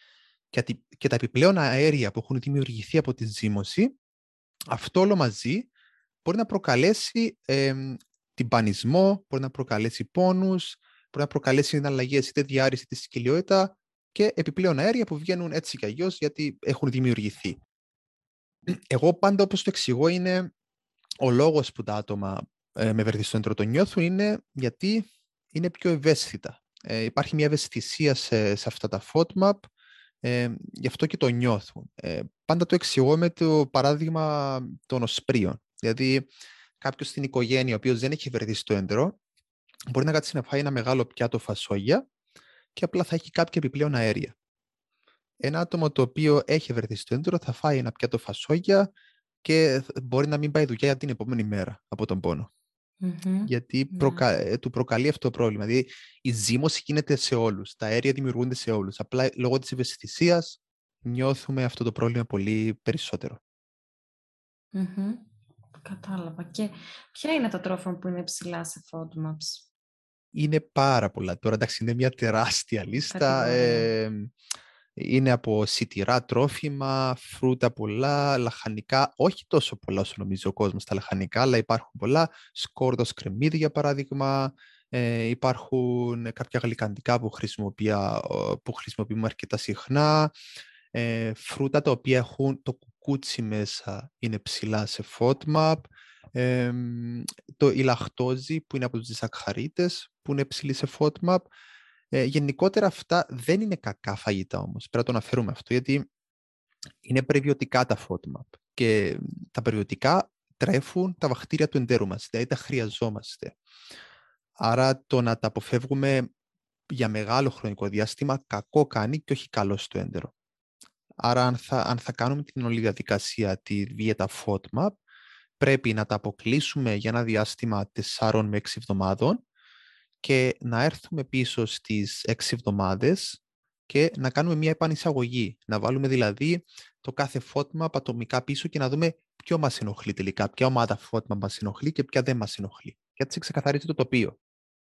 και τη- και τα επιπλέον αέρια που έχουν δημιουργηθεί από τη ζύμωση, αυτό όλο μαζί μπορεί να προκαλέσει εμ, τυμπανισμό, μπορεί να προκαλέσει πόνους, μπορεί να προκαλέσει αλλαγές είτε διάρρηση είτε στη σκυλιότητα και επιπλέον αέρια που βγαίνουν έτσι κι αλλιώς γιατί έχουν δημιουργηθεί. Εγώ πάντα όπως το εξηγώ είναι ο λόγος που τα άτομα ε, με βερδιστό έντρο το νιώθουν είναι γιατί είναι πιο ευαίσθητα. Ε, υπάρχει μια ευαισθησία σε, σε αυτά τα FODMAP, ε, γι' αυτό και το νιώθουν. Ε, πάντα το εξηγώ με το παράδειγμα των οσπρίων. Δηλαδή, κάποιος στην οικογένεια ο οποίος δεν έχει βερδίσει το έντερο, μπορεί να κάτσει να φάει ένα μεγάλο πιάτο φασόγια και απλά θα έχει κάποια επιπλέον αέρια. Ένα άτομο το οποίο έχει βερδίσει το έντερο θα φάει ένα πιάτο φασόγια και θ- μπορεί να μην πάει δουλειά για την επόμενη μέρα από τον πόνο. Μμμ. Γιατί Ναι. προκα... ε, του προκαλεί αυτό το πρόβλημα. Δηλαδή, η ζύμωση γίνεται σε όλους. Τα αέρια δημιουργούνται σε όλους. Απλά ε, λόγω της ευαισθησίας νιώθουμε αυτό το πρόβλημα πολύ περισσότερο. Μμμ. Κατάλαβα. Και ποια είναι τα τρόφιμα που είναι ψηλά σε FODMAPs. Είναι πάρα πολλά. Τώρα εντάξει, είναι μια τεράστια λίστα. Κατηγορία. Ε, είναι από σιτηρά τρόφιμα, φρούτα πολλά, λαχανικά. Όχι τόσο πολλά όσο νομίζει ο κόσμος τα λαχανικά, αλλά υπάρχουν πολλά. Σκόρδος κρεμμύδι, για παράδειγμα. Ε, υπάρχουν κάποια γλυκαντικά που, χρησιμοποιά- που χρησιμοποιούμε αρκετά συχνά. Ε, φρούτα τα οποία έχουν το κουκούτσι μέσα είναι ψηλά σε FODMAP. Ε, το, η λαχτόζη που είναι από τους δισακχαρίτες που είναι ψηλή σε FODMAP. Ε, γενικότερα αυτά δεν είναι κακά φαγητά όμως. Πρέπει να το αναφέρουμε αυτό γιατί είναι περιβιωτικά τα FODMAP και τα περιβιωτικά τρέφουν τα βακτήρια του εντέρου μας, δηλαδή τα χρειαζόμαστε. Άρα το να τα αποφεύγουμε για μεγάλο χρονικό διάστημα κακό κάνει και όχι καλό στο έντερο. Άρα αν θα, αν θα κάνουμε την όλη διαδικασία τη δίαιτα FODMAP πρέπει να τα αποκλείσουμε για ένα διάστημα 4 με 6 εβδομάδων και να έρθουμε πίσω στις 6 εβδομάδες και να κάνουμε μια επανεισαγωγή. Να βάλουμε δηλαδή το κάθε FODMAP ατομικά πίσω και να δούμε ποιο μας ενοχλεί τελικά, ποια ομάδα FODMAP μας ενοχλεί και ποια δεν μας ενοχλεί. Και έτσι ξεκαθαρίζει το τοπίο.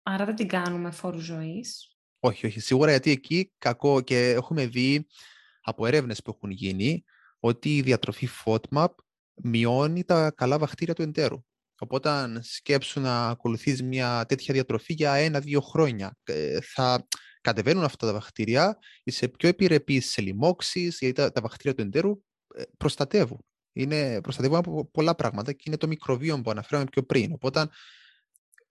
Άρα δεν την κάνουμε φόρου ζωής; Όχι, όχι. Σίγουρα γιατί εκεί κακό και έχουμε δει από έρευνες που έχουν γίνει ότι η διατροφή FODMAP μειώνει τα καλά βακτήρια του εντέρου. Οπότε αν σκέψου να ακολουθείς μια τέτοια διατροφή για ένα-δύο χρόνια, ε, θα κατεβαίνουν αυτά τα βακτήρια, είσαι πιο επιρρεπής σε λοιμώξεις, γιατί τα, τα βακτήρια του εντέρου ε, προστατεύουν. Είναι, προστατεύουν από πολλά πράγματα και είναι το μικροβίωμα που αναφέραμε πιο πριν. Οπότε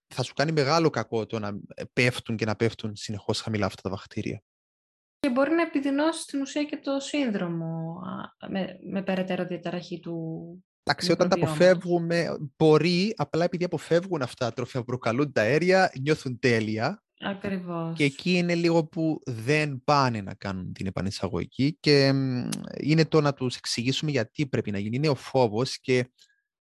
θα σου κάνει μεγάλο κακό το να πέφτουν και να πέφτουν συνεχώς χαμηλά αυτά τα βακτήρια. Και μπορεί να επιδεινώσει στην ουσία και το σύνδρομο α, με, με περαιτέρω διαταραχή του, Εντάξει, όταν τα αποφεύγουμε, μπορεί, απλά επειδή αποφεύγουν αυτά τα τρόφιμα που προκαλούν τα αέρια, νιώθουν τέλεια. Ακριβώς. Και εκεί είναι λίγο που δεν πάνε να κάνουν την επανεισαγωγή και είναι το να τους εξηγήσουμε γιατί πρέπει να γίνει. Είναι ο φόβος και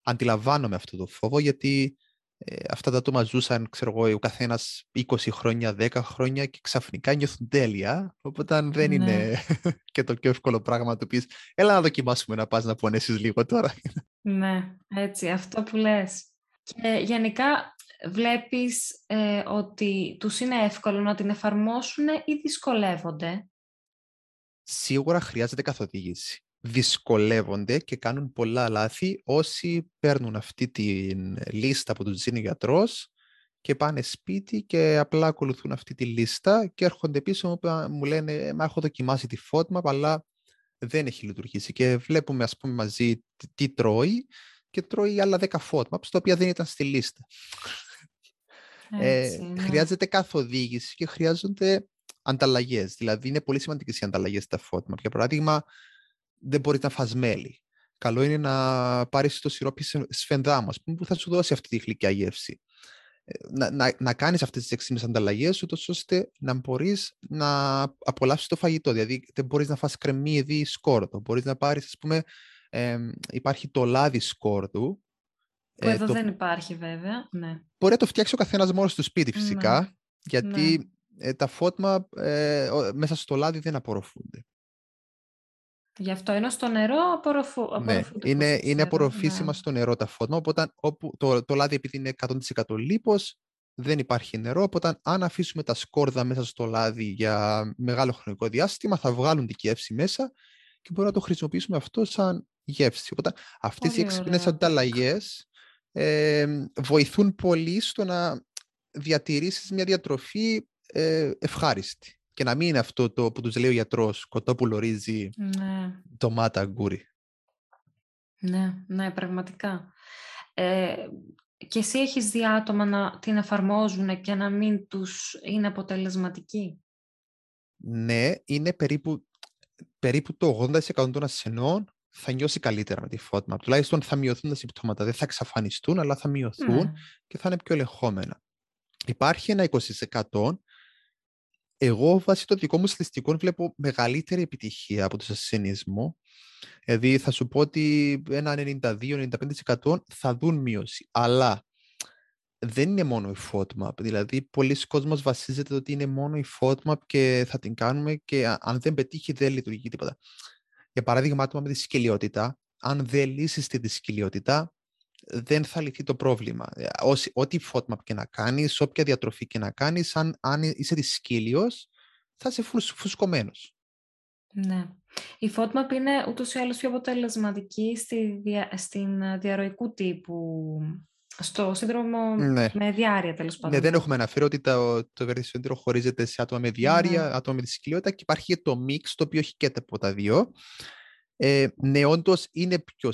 αντιλαμβάνομαι αυτό το φόβο γιατί ε, αυτά τα άτομα ζούσαν, ξέρω εγώ, ο καθένας 20 χρόνια, 10 χρόνια και ξαφνικά νιώθουν τέλεια. Οπότε δεν ναι. είναι *laughs* και το πιο εύκολο πράγμα να του πεις: Έλα να δοκιμάσουμε να πας να πονέσεις λίγο τώρα. Ναι, έτσι, αυτό που λες. Και γενικά βλέπεις ε, ότι τους είναι εύκολο να την εφαρμόσουν ή δυσκολεύονται; Σίγουρα χρειάζεται καθοδήγηση δυσκολεύονται και κάνουν πολλά λάθη όσοι παίρνουν αυτή τη λίστα που τους δίνει ο γιατρός και πάνε σπίτι και απλά ακολουθούν αυτή τη λίστα και έρχονται πίσω μου λένε «Μα έχω δοκιμάσει τη φώτμα, αλλά δεν έχει λειτουργήσει». Και βλέπουμε ας πούμε μαζί τι τρώει και τρώει άλλα 10 φώτμα, τα οποία δεν ήταν στη λίστα. ε, ναι. Χρειάζεται καθοδήγηση και χρειάζονται ανταλλαγές. Δηλαδή, είναι πολύ σημαντικές οι ανταλλαγές στα φώτμα. Για παράδειγμα, δεν μπορεί να φας μέλι. Καλό είναι να πάρεις το σιρόπι σφενδάμου, που θα σου δώσει αυτή τη γλυκιά γεύση. Ε, να, να, να κάνεις αυτές τις εξήμες ανταλλαγές, ούτως ώστε να μπορείς να απολαύσεις το φαγητό. Δηλαδή, δεν μπορείς να φας κρεμμύδι ή σκόρδο. Μπορείς να πάρεις, ας πούμε, ε, υπάρχει το λάδι σκόρδου. Που ε, εδώ το... δεν υπάρχει βέβαια, ναι. Μπορεί να το φτιάξει ο καθένας μόνος στο σπίτι φυσικά, ναι. γιατί ναι. Ε, τα φώτμα ε, μέσα στο λάδι δεν απορροφούνται. Γι' αυτό ενώ στο νερό απορροφού, ναι, είναι, είναι απορροφήσιμα ναι. στο νερό τα φώτμα, οπότε όπου, το, το λάδι επειδή είναι 100% λίπος, δεν υπάρχει νερό, οπότε αν αφήσουμε τα σκόρδα μέσα στο λάδι για μεγάλο χρονικό διάστημα, θα βγάλουν την γεύση μέσα και μπορούμε να το χρησιμοποιήσουμε αυτό σαν γεύση. Οπότε αυτές οι έξυπνες ανταλλαγές ε, βοηθούν πολύ στο να διατηρήσεις μια διατροφή ε, ευχάριστη και να μην είναι αυτό το που τους λέει ο γιατρός, κοτόπουλο ρύζι, ναι. ντομάτα, αγκούρι. Ναι, ναι, πραγματικά. Ε, και εσύ έχεις δει άτομα να την εφαρμόζουν και να μην τους είναι αποτελεσματικοί; Ναι, είναι περίπου, περίπου το 80% των ασθενών θα νιώσει καλύτερα με τη φώτμα. Τουλάχιστον θα μειωθούν τα συμπτώματα. Δεν θα εξαφανιστούν, αλλά θα μειωθούν ναι. και θα είναι πιο ελεγχόμενα. Υπάρχει ένα 20% εγώ βάσει το δικό μου στατιστικών βλέπω μεγαλύτερη επιτυχία από το ασθενείς μου. Δηλαδή θα σου πω ότι ένα 92-95% θα δουν μείωση. Αλλά δεν είναι μόνο η FODMAP. Δηλαδή, πολλοί κόσμος βασίζεται ότι είναι μόνο η FODMAP και θα την κάνουμε και αν δεν πετύχει δεν λειτουργεί τίποτα. Για παράδειγμα, άτομα με τη σκυλιότητα, αν δεν λύσεις τη δυσκυλιότητα, δεν θα λυθεί το πρόβλημα. Ε, ό,τι FODMAP και να κάνεις, όποια διατροφή και να κάνεις, αν, αν είσαι δυσκύλιος, θα είσαι φουσκωμένος. Ναι. Η FODMAP είναι ούτως ή άλλως πιο αποτελεσματική στη, στην ε, διαρροϊκού τύπου, στο σύνδρομο ναι. με διάρκεια τέλος πάντων. Ναι, δεν έχουμε αναφέρει ότι το, το σύνδρομο χωρίζεται σε άτομα με διάρκεια, ναι. άτομα με δυσκυλιότητα και υπάρχει το μίξ το οποίο έχει και από τα δύο. Ε, ναι, όντως είναι πιο,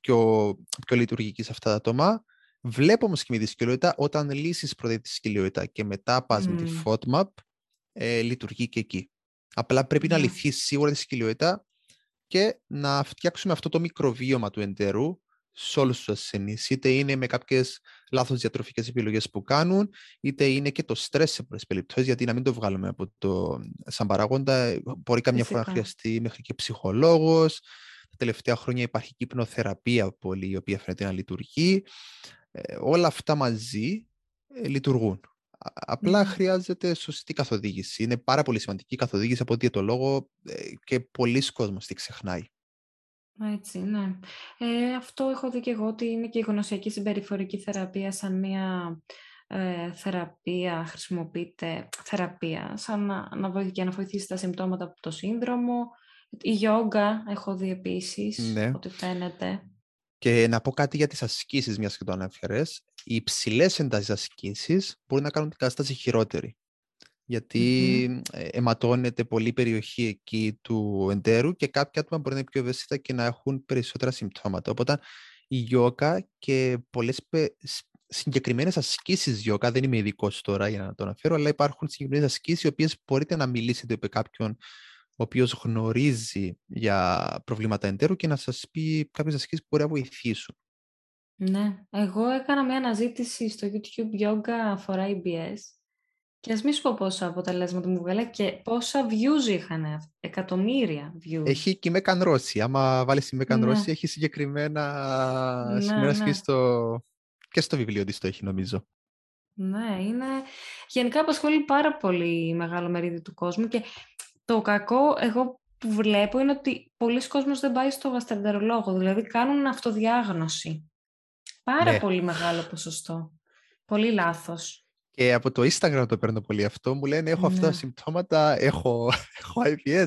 πιο, πιο λειτουργική σε αυτά τα άτομα. Βλέπω όμως και με δυσκολιότητα όταν λύσεις πρώτα τη δυσκολιότητα και μετά πας με τη FODMAP, ε, λειτουργεί και εκεί. Απλά πρέπει να ναι. λυθεί σίγουρα τη δυσκολιότητα και να φτιάξουμε αυτό το μικροβίωμα του εντέρου σε όλου του ασθενείς. Είτε είναι με κάποιες λάθος διατροφικές επιλογές που κάνουν, είτε είναι και το στρες σε πολλές περιπτώσεις, γιατί να μην το βγάλουμε από το σαν παράγοντα. Μπορεί καμιά φορά να χρειαστεί μέχρι και ψυχολόγος. Τα τελευταία χρόνια υπάρχει και υπνοθεραπεία πολύ, η οποία φαίνεται να λειτουργεί. Ε, όλα αυτά μαζί ε, λειτουργούν. Απλά mm. χρειάζεται σωστή καθοδήγηση. Είναι πάρα πολύ σημαντική η καθοδήγηση από διαιτολόγο ε, και πολλοί κόσμος τη ξεχνάει. Έτσι, ναι. Ε, αυτό έχω δει και εγώ ότι είναι και η γνωσιακή συμπεριφορική θεραπεία σαν μια ε, θεραπεία, χρησιμοποιείται θεραπεία, σαν να, να, βοηθεί, να βοηθήσει τα συμπτώματα από το σύνδρομο. Η γιόγκα έχω δει επίσης, ναι. ότι φαίνεται. Και να πω κάτι για τις ασκήσεις, μιας και το αναφέρες. Οι υψηλέ εντάσεις ασκήσεις μπορεί να κάνουν την κατάσταση χειρότερη γιατί mm-hmm. αιματώνεται πολύ περιοχή εκεί του εντέρου και κάποια άτομα μπορεί να είναι πιο ευαίσθητα και να έχουν περισσότερα συμπτώματα. Οπότε η γιόκα και πολλές συγκεκριμένες ασκήσεις γιόκα, δεν είμαι ειδικό τώρα για να το αναφέρω, αλλά υπάρχουν συγκεκριμένες ασκήσεις οι οποίες μπορείτε να μιλήσετε με κάποιον ο οποίος γνωρίζει για προβλήματα εντέρου και να σας πει κάποιες ασκήσεις που μπορεί να βοηθήσουν. Ναι, εγώ έκανα μια αναζήτηση στο YouTube Yoga for IBS και ας μην σου πω πόσα αποτελέσματα μου βγάλε και πόσα views είχαν, εκατομμύρια views. Έχει και με κανρόση. Άμα βάλεις τη με κανρόση, ναι. έχει συγκεκριμένα, ναι, συγκεκριμένα ναι. στο... και στο βιβλίο της το έχει νομίζω. Ναι, είναι... Γενικά απασχολεί πάρα πολύ μεγάλο μερίδιο του κόσμου και το κακό εγώ που βλέπω είναι ότι πολλοί κόσμος δεν πάει στο γαστρεντερολόγο, δηλαδή κάνουν αυτοδιάγνωση. Πάρα ναι. πολύ μεγάλο ποσοστό. Πολύ λάθος. Και από το Instagram το παίρνω πολύ αυτό. Μου λένε έχω αυτά τα ναι. συμπτώματα, έχω, *laughs* έχω IBS.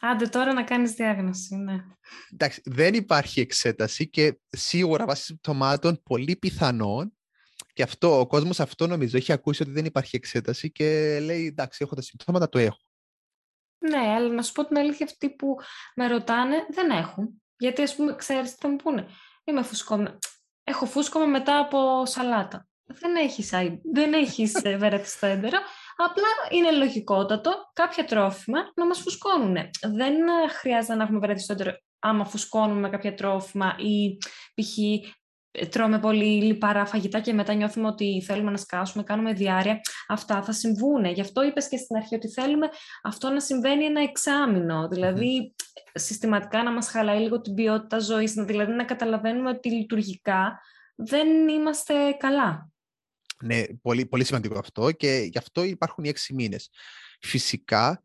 Άντε τώρα να κάνεις διάγνωση, ναι. Εντάξει, δεν υπάρχει εξέταση και σίγουρα βάσει συμπτωμάτων πολύ πιθανόν και αυτό, ο κόσμος αυτό νομίζω έχει ακούσει ότι δεν υπάρχει εξέταση και λέει εντάξει έχω τα συμπτώματα, το έχω. Ναι, αλλά να σου πω την αλήθεια αυτοί που με ρωτάνε δεν έχουν. Γιατί ας πούμε ξέρεις τι θα μου πούνε. Είμαι φουσκώμενο. Έχω φούσκωμα μετά από σαλάτα δεν έχεις, δεν έχεις ε, στο έντερο, απλά είναι λογικότατο κάποια τρόφιμα να μας φουσκώνουν. Δεν ε, χρειάζεται να έχουμε βαρεθεί στο έντερο άμα φουσκώνουμε κάποια τρόφιμα ή π.χ. Ε, τρώμε πολύ λιπαρά φαγητά και μετά νιώθουμε ότι θέλουμε να σκάσουμε, κάνουμε διάρκεια. Αυτά θα συμβούν. Γι' αυτό είπες και στην αρχή ότι θέλουμε αυτό να συμβαίνει ένα εξάμεινο. Δηλαδή, συστηματικά να μας χαλάει λίγο την ποιότητα ζωής, δηλαδή να καταλαβαίνουμε ότι λειτουργικά δεν είμαστε καλά. Ναι, πολύ, πολύ σημαντικό αυτό και γι' αυτό υπάρχουν οι έξι μήνες. Φυσικά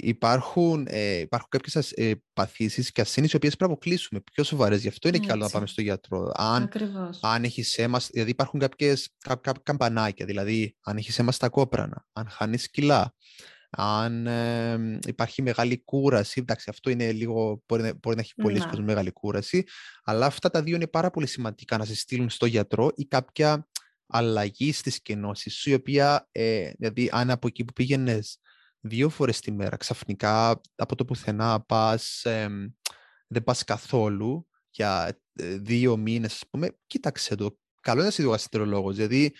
υπάρχουν, ε, υπάρχουν κάποιες ε, παθήσεις και ασθένειες οι οποίες πρέπει να αποκλείσουμε πιο σοβαρές. Γι' αυτό είναι Έτσι. καλό να πάμε στο γιατρό. Αν, αν έχει αίμα, δηλαδή υπάρχουν κάποιες, κάποια καμπανάκια, δηλαδή αν έχεις αίμα στα κόπρανα, αν χάνεις κιλά, αν ε, υπάρχει μεγάλη κούραση, εντάξει αυτό είναι λίγο, μπορεί, να, μπορεί να έχει πολύ ναι. μεγάλη κούραση, αλλά αυτά τα δύο είναι πάρα πολύ σημαντικά να σε στείλουν στο γιατρό ή κάποια αλλαγή στις κενώσεις σου, η οποία, ε, δηλαδή αν από εκεί που πήγαινες δύο φορές τη μέρα, ξαφνικά από το πουθενά πας, ε, δεν πας καθόλου για ε, δύο μήνες, ας πούμε, κοίταξε το. Καλό είναι να είσαι δύο δηλαδή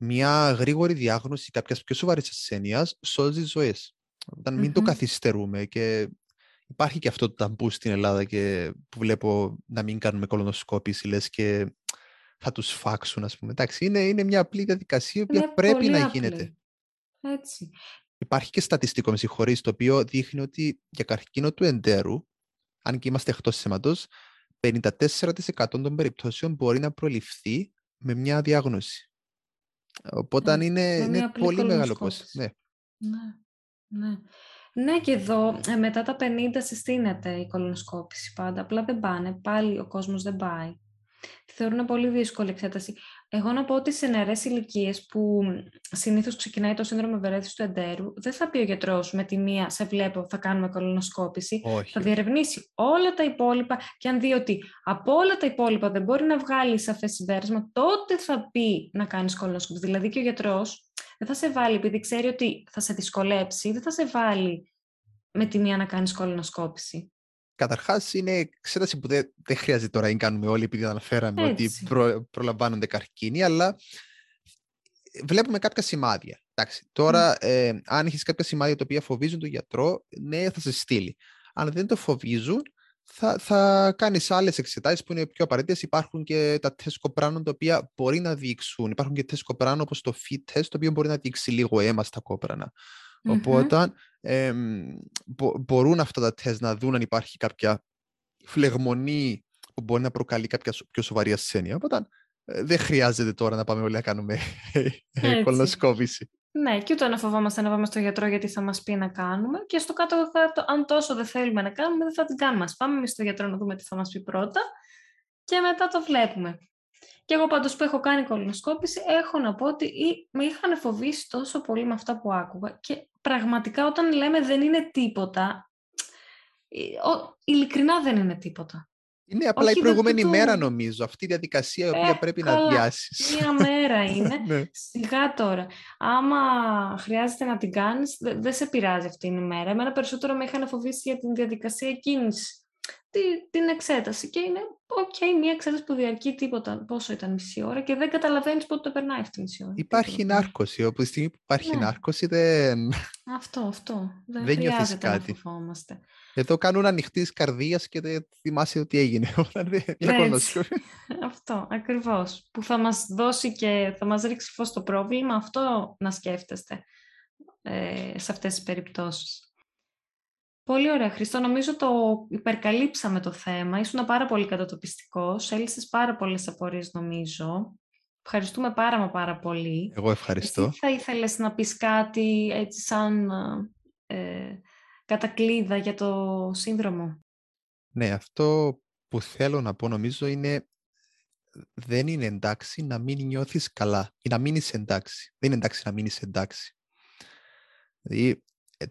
μια γρήγορη διάγνωση κάποιας πιο σοβαρής ασθένειας σώζει ζωές. Όταν μην το καθυστερούμε και υπάρχει και αυτό το ταμπού στην Ελλάδα και που βλέπω να μην κάνουμε κολονοσκόπηση λες και θα τους φάξουν ας πούμε. Εντάξει, είναι, είναι μια απλή διαδικασία που πρέπει να απλή. γίνεται. Έτσι. Υπάρχει και στατιστικό, με συγχωρείς, το οποίο δείχνει ότι για καρκίνο του εντέρου, αν και είμαστε εκτός αίματος, 54% των περιπτώσεων μπορεί να προληφθεί με μια διάγνωση. Οπότε ναι, είναι, είναι πολύ μεγάλο πώς. Ναι. ναι. Ναι. Ναι, και εδώ ε, μετά τα 50 συστήνεται η κολονοσκόπηση πάντα. Απλά δεν πάνε. Πάλι ο κόσμος δεν πάει. Τη θεωρούν πολύ δύσκολη εξέταση. Εγώ να πω ότι σε νεαρές ηλικίες που συνήθως ξεκινάει το σύνδρομο ευερέθηση του εντέρου, δεν θα πει ο γιατρός με τη μία σε βλέπω, θα κάνουμε κολονοσκόπηση. Θα διερευνήσει όλα τα υπόλοιπα και αν δει ότι από όλα τα υπόλοιπα δεν μπορεί να βγάλει σαφές συμπέρασμα, τότε θα πει να κάνεις κολονοσκόπηση. Δηλαδή και ο γιατρός δεν θα σε βάλει, επειδή ξέρει ότι θα σε δυσκολέψει, δεν θα σε βάλει με τη μία να κάνεις κολονοσκόπηση. Καταρχάς, είναι εξέταση που δεν, δεν χρειάζεται τώρα να κάνουμε όλοι, επειδή αναφέραμε ότι προ, προλαμβάνονται καρκίνοι, αλλά βλέπουμε κάποια σημάδια. Εντάξει, τώρα, ε, αν έχει κάποια σημάδια τα οποία φοβίζουν τον γιατρό, ναι, θα σε στείλει. Αν δεν το φοβίζουν, θα, θα κάνεις άλλες εξετάσεις που είναι πιο απαραίτητες. Υπάρχουν και τα τεστ κοπράνων τα οποία μπορεί να δείξουν. Υπάρχουν και τεστ κοπράνων όπως το fit test, το οποίο μπορεί να δείξει λίγο αίμα στα κόπρανα. Οπότε ε, μπορούν αυτά τα τεστ να δουν αν υπάρχει κάποια φλεγμονή που μπορεί να προκαλεί κάποια πιο σοβαρή ασθένεια. Οπότε ε, δεν χρειάζεται τώρα να πάμε όλοι να κάνουμε *laughs* κολονοσκόπηση. Ναι, και ούτε να φοβόμαστε να πάμε στο γιατρό γιατί θα μας πει να κάνουμε. Και στο κάτω-κάτω, αν τόσο δεν θέλουμε να κάνουμε, δεν θα την κάνουμε. Ας πάμε εμείς στο γιατρό να δούμε τι θα μας πει πρώτα και μετά το βλέπουμε. Και εγώ πάντως που έχω κάνει κολονοσκόπηση, έχω να πω ότι με είχαν φοβήσει τόσο πολύ με αυτά που άκουγα και πραγματικά όταν λέμε δεν είναι τίποτα, ε, ειλικρινά δεν είναι τίποτα. Είναι απλά η προηγούμενη μέρα νομίζω, αυτή η διαδικασία η οποία ε, πρέπει να αδειάσεις. Μία μέρα είναι. *laughs* ναι. Σιγά τώρα. Άμα χρειάζεται να την κάνεις, δεν σε πειράζει αυτή η μέρα. Εμένα περισσότερο με είχαν φοβήσει για την διαδικασία εκείνη την εξέταση και είναι οκ, μια εξέταση που διαρκεί τίποτα, πόσο ήταν μισή ώρα και δεν καταλαβαίνεις πότε το περνάει αυτή τη μισή ώρα. Υπάρχει νάρκωση, όπου τη στιγμή που υπάρχει ναι. νάρκωση δεν... Αυτό, αυτό. Δεν, δεν νιώθεις κάτι. Να Εδώ κάνουν ανοιχτή καρδίας και δεν θυμάσαι ότι έγινε. *laughs* *laughs* αυτό, ακριβώς. Που θα μας δώσει και θα μας ρίξει φως το πρόβλημα, αυτό να σκέφτεστε ε, σε αυτές τις περιπτώσεις. Πολύ ωραία, Χριστό. Νομίζω το υπερκαλύψαμε το θέμα. Ήσουν πάρα πολύ κατατοπιστικός. Έλυσες πάρα πολλές απορίες, νομίζω. Ευχαριστούμε πάρα μα πάρα πολύ. Εγώ ευχαριστώ. Εσύ θα ήθελες να πεις κάτι έτσι σαν ε, κατακλίδα για το σύνδρομο; Ναι, αυτό που θέλω να πω νομίζω είναι δεν είναι εντάξει να μην νιώθεις καλά ή να μείνεις εντάξει. Δεν είναι εντάξει να μείνεις εντάξει. Δηλαδή, ε,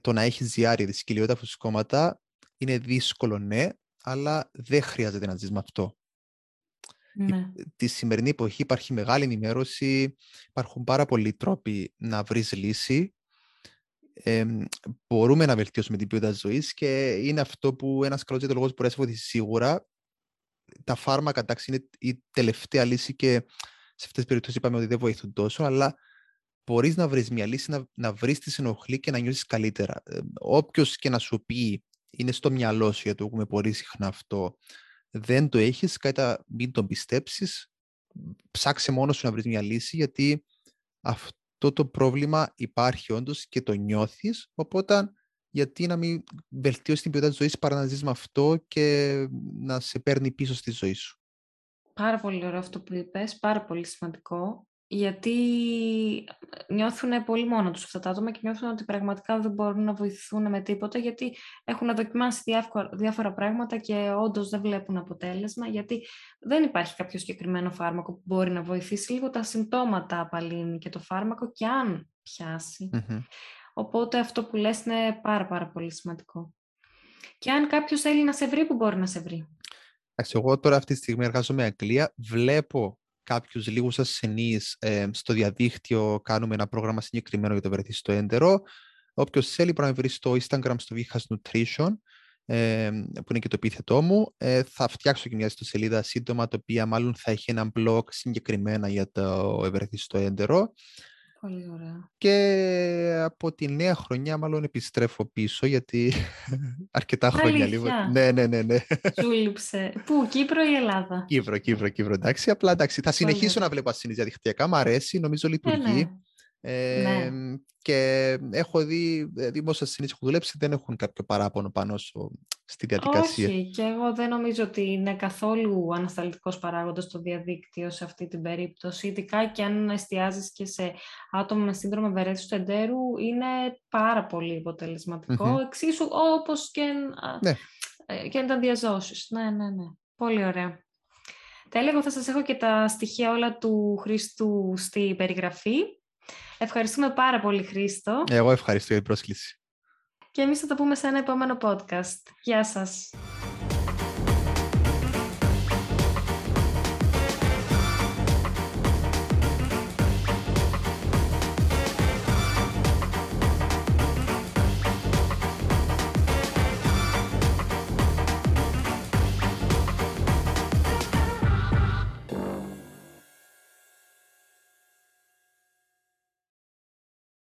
το να έχεις ζιάρι δυσκολιότητα φουσκώματα είναι δύσκολο, ναι, αλλά δεν χρειάζεται να ζεις με αυτό. Ναι. Τη σημερινή εποχή υπάρχει μεγάλη ενημέρωση, υπάρχουν πάρα πολλοί τρόποι να βρεις λύση. Ε, μπορούμε να βελτιώσουμε την ποιότητα ζωής και είναι αυτό που ένας καλός διατολογό μπορεί να σε βοηθήσει σίγουρα. Τα φάρμακα, εντάξει, είναι η τελευταία λύση και σε αυτές τις περιπτώσεις είπαμε ότι δεν βοηθούν τόσο, αλλά μπορείς να βρεις μια λύση, να, να βρεις τις ενοχλεί και να νιώσεις καλύτερα. Ε, όποιος και να σου πει είναι στο μυαλό σου, γιατί το έχουμε πολύ συχνά αυτό, δεν το έχεις, κατά μην τον πιστέψεις, ψάξε μόνος σου να βρεις μια λύση, γιατί αυτό το πρόβλημα υπάρχει όντως και το νιώθεις, οπότε γιατί να μην βελτιώσεις την ποιότητα της ζωής παρά να ζεις με αυτό και να σε παίρνει πίσω στη ζωή σου. Πάρα πολύ ωραίο αυτό που είπες, πάρα πολύ σημαντικό γιατί νιώθουν πολύ μόνο τους αυτά τα άτομα και νιώθουν ότι πραγματικά δεν μπορούν να βοηθηθούν με τίποτα γιατί έχουν δοκιμάσει διάφορα πράγματα και όντως δεν βλέπουν αποτέλεσμα γιατί δεν υπάρχει κάποιο συγκεκριμένο φάρμακο που μπορεί να βοηθήσει λίγο τα συμπτώματα απαλύνει και το φάρμακο και αν πιασει Οπότε αυτό που λες είναι πάρα πάρα πολύ σημαντικό. Και αν κάποιος θέλει να σε βρει, που μπορεί να σε βρει; Εγώ τώρα αυτή τη στιγμή εργάζομαι Αγγλία. Βλέπω κάποιους λίγους ασθενείς ε, στο διαδίκτυο κάνουμε ένα πρόγραμμα συγκεκριμένο για το βρεθεί στο έντερο. Όποιος θέλει μπορεί να βρει στο Instagram στο Vihas Nutrition ε, που είναι και το επίθετό μου. Ε, θα φτιάξω και μια ιστοσελίδα σύντομα, το οποίο μάλλον θα έχει ένα blog συγκεκριμένα για το ευρεθιστό έντερο. Πολύ ωραία. Και από τη νέα χρονιά μάλλον επιστρέφω πίσω γιατί *laughs* αρκετά χρόνια λίγο. Ναι, ναι, ναι. ναι. Σου Πού, Κύπρο ή Ελλάδα; Κύπρο, Κύπρο, Κύπρο. Εντάξει, απλά εντάξει. Θα συνεχίσω να βλέπω ασύνης διαδικτυακά. Μ' αρέσει, νομίζω λειτουργεί. Ναι, ναι. Ε, ναι. Και έχω δει ε, δημόσια συνήθειες που δουλέψει δεν έχουν κάποιο παράπονο πάνω στο, στη διαδικασία. Όχι, και εγώ δεν νομίζω ότι είναι καθόλου ανασταλτικός παράγοντας το διαδίκτυο σε αυτή την περίπτωση. Ειδικά και αν εστιάζεις και σε άτομα με σύνδρομο ευερέθησης του εντέρου, είναι πάρα πολύ αποτελεσματικό. Mm-hmm. Εξίσου όπως και, ναι. Ε, και αν τα διαζώσεις. Ναι, ναι, ναι. Πολύ ωραία. Τέλεια, εγώ θα σας έχω και τα στοιχεία όλα του Χρήστου στη περιγραφή. Ευχαριστούμε πάρα πολύ, Χρήστο. Εγώ ευχαριστώ για την πρόσκληση. Και εμείς θα το πούμε σε ένα επόμενο podcast. Γεια σας.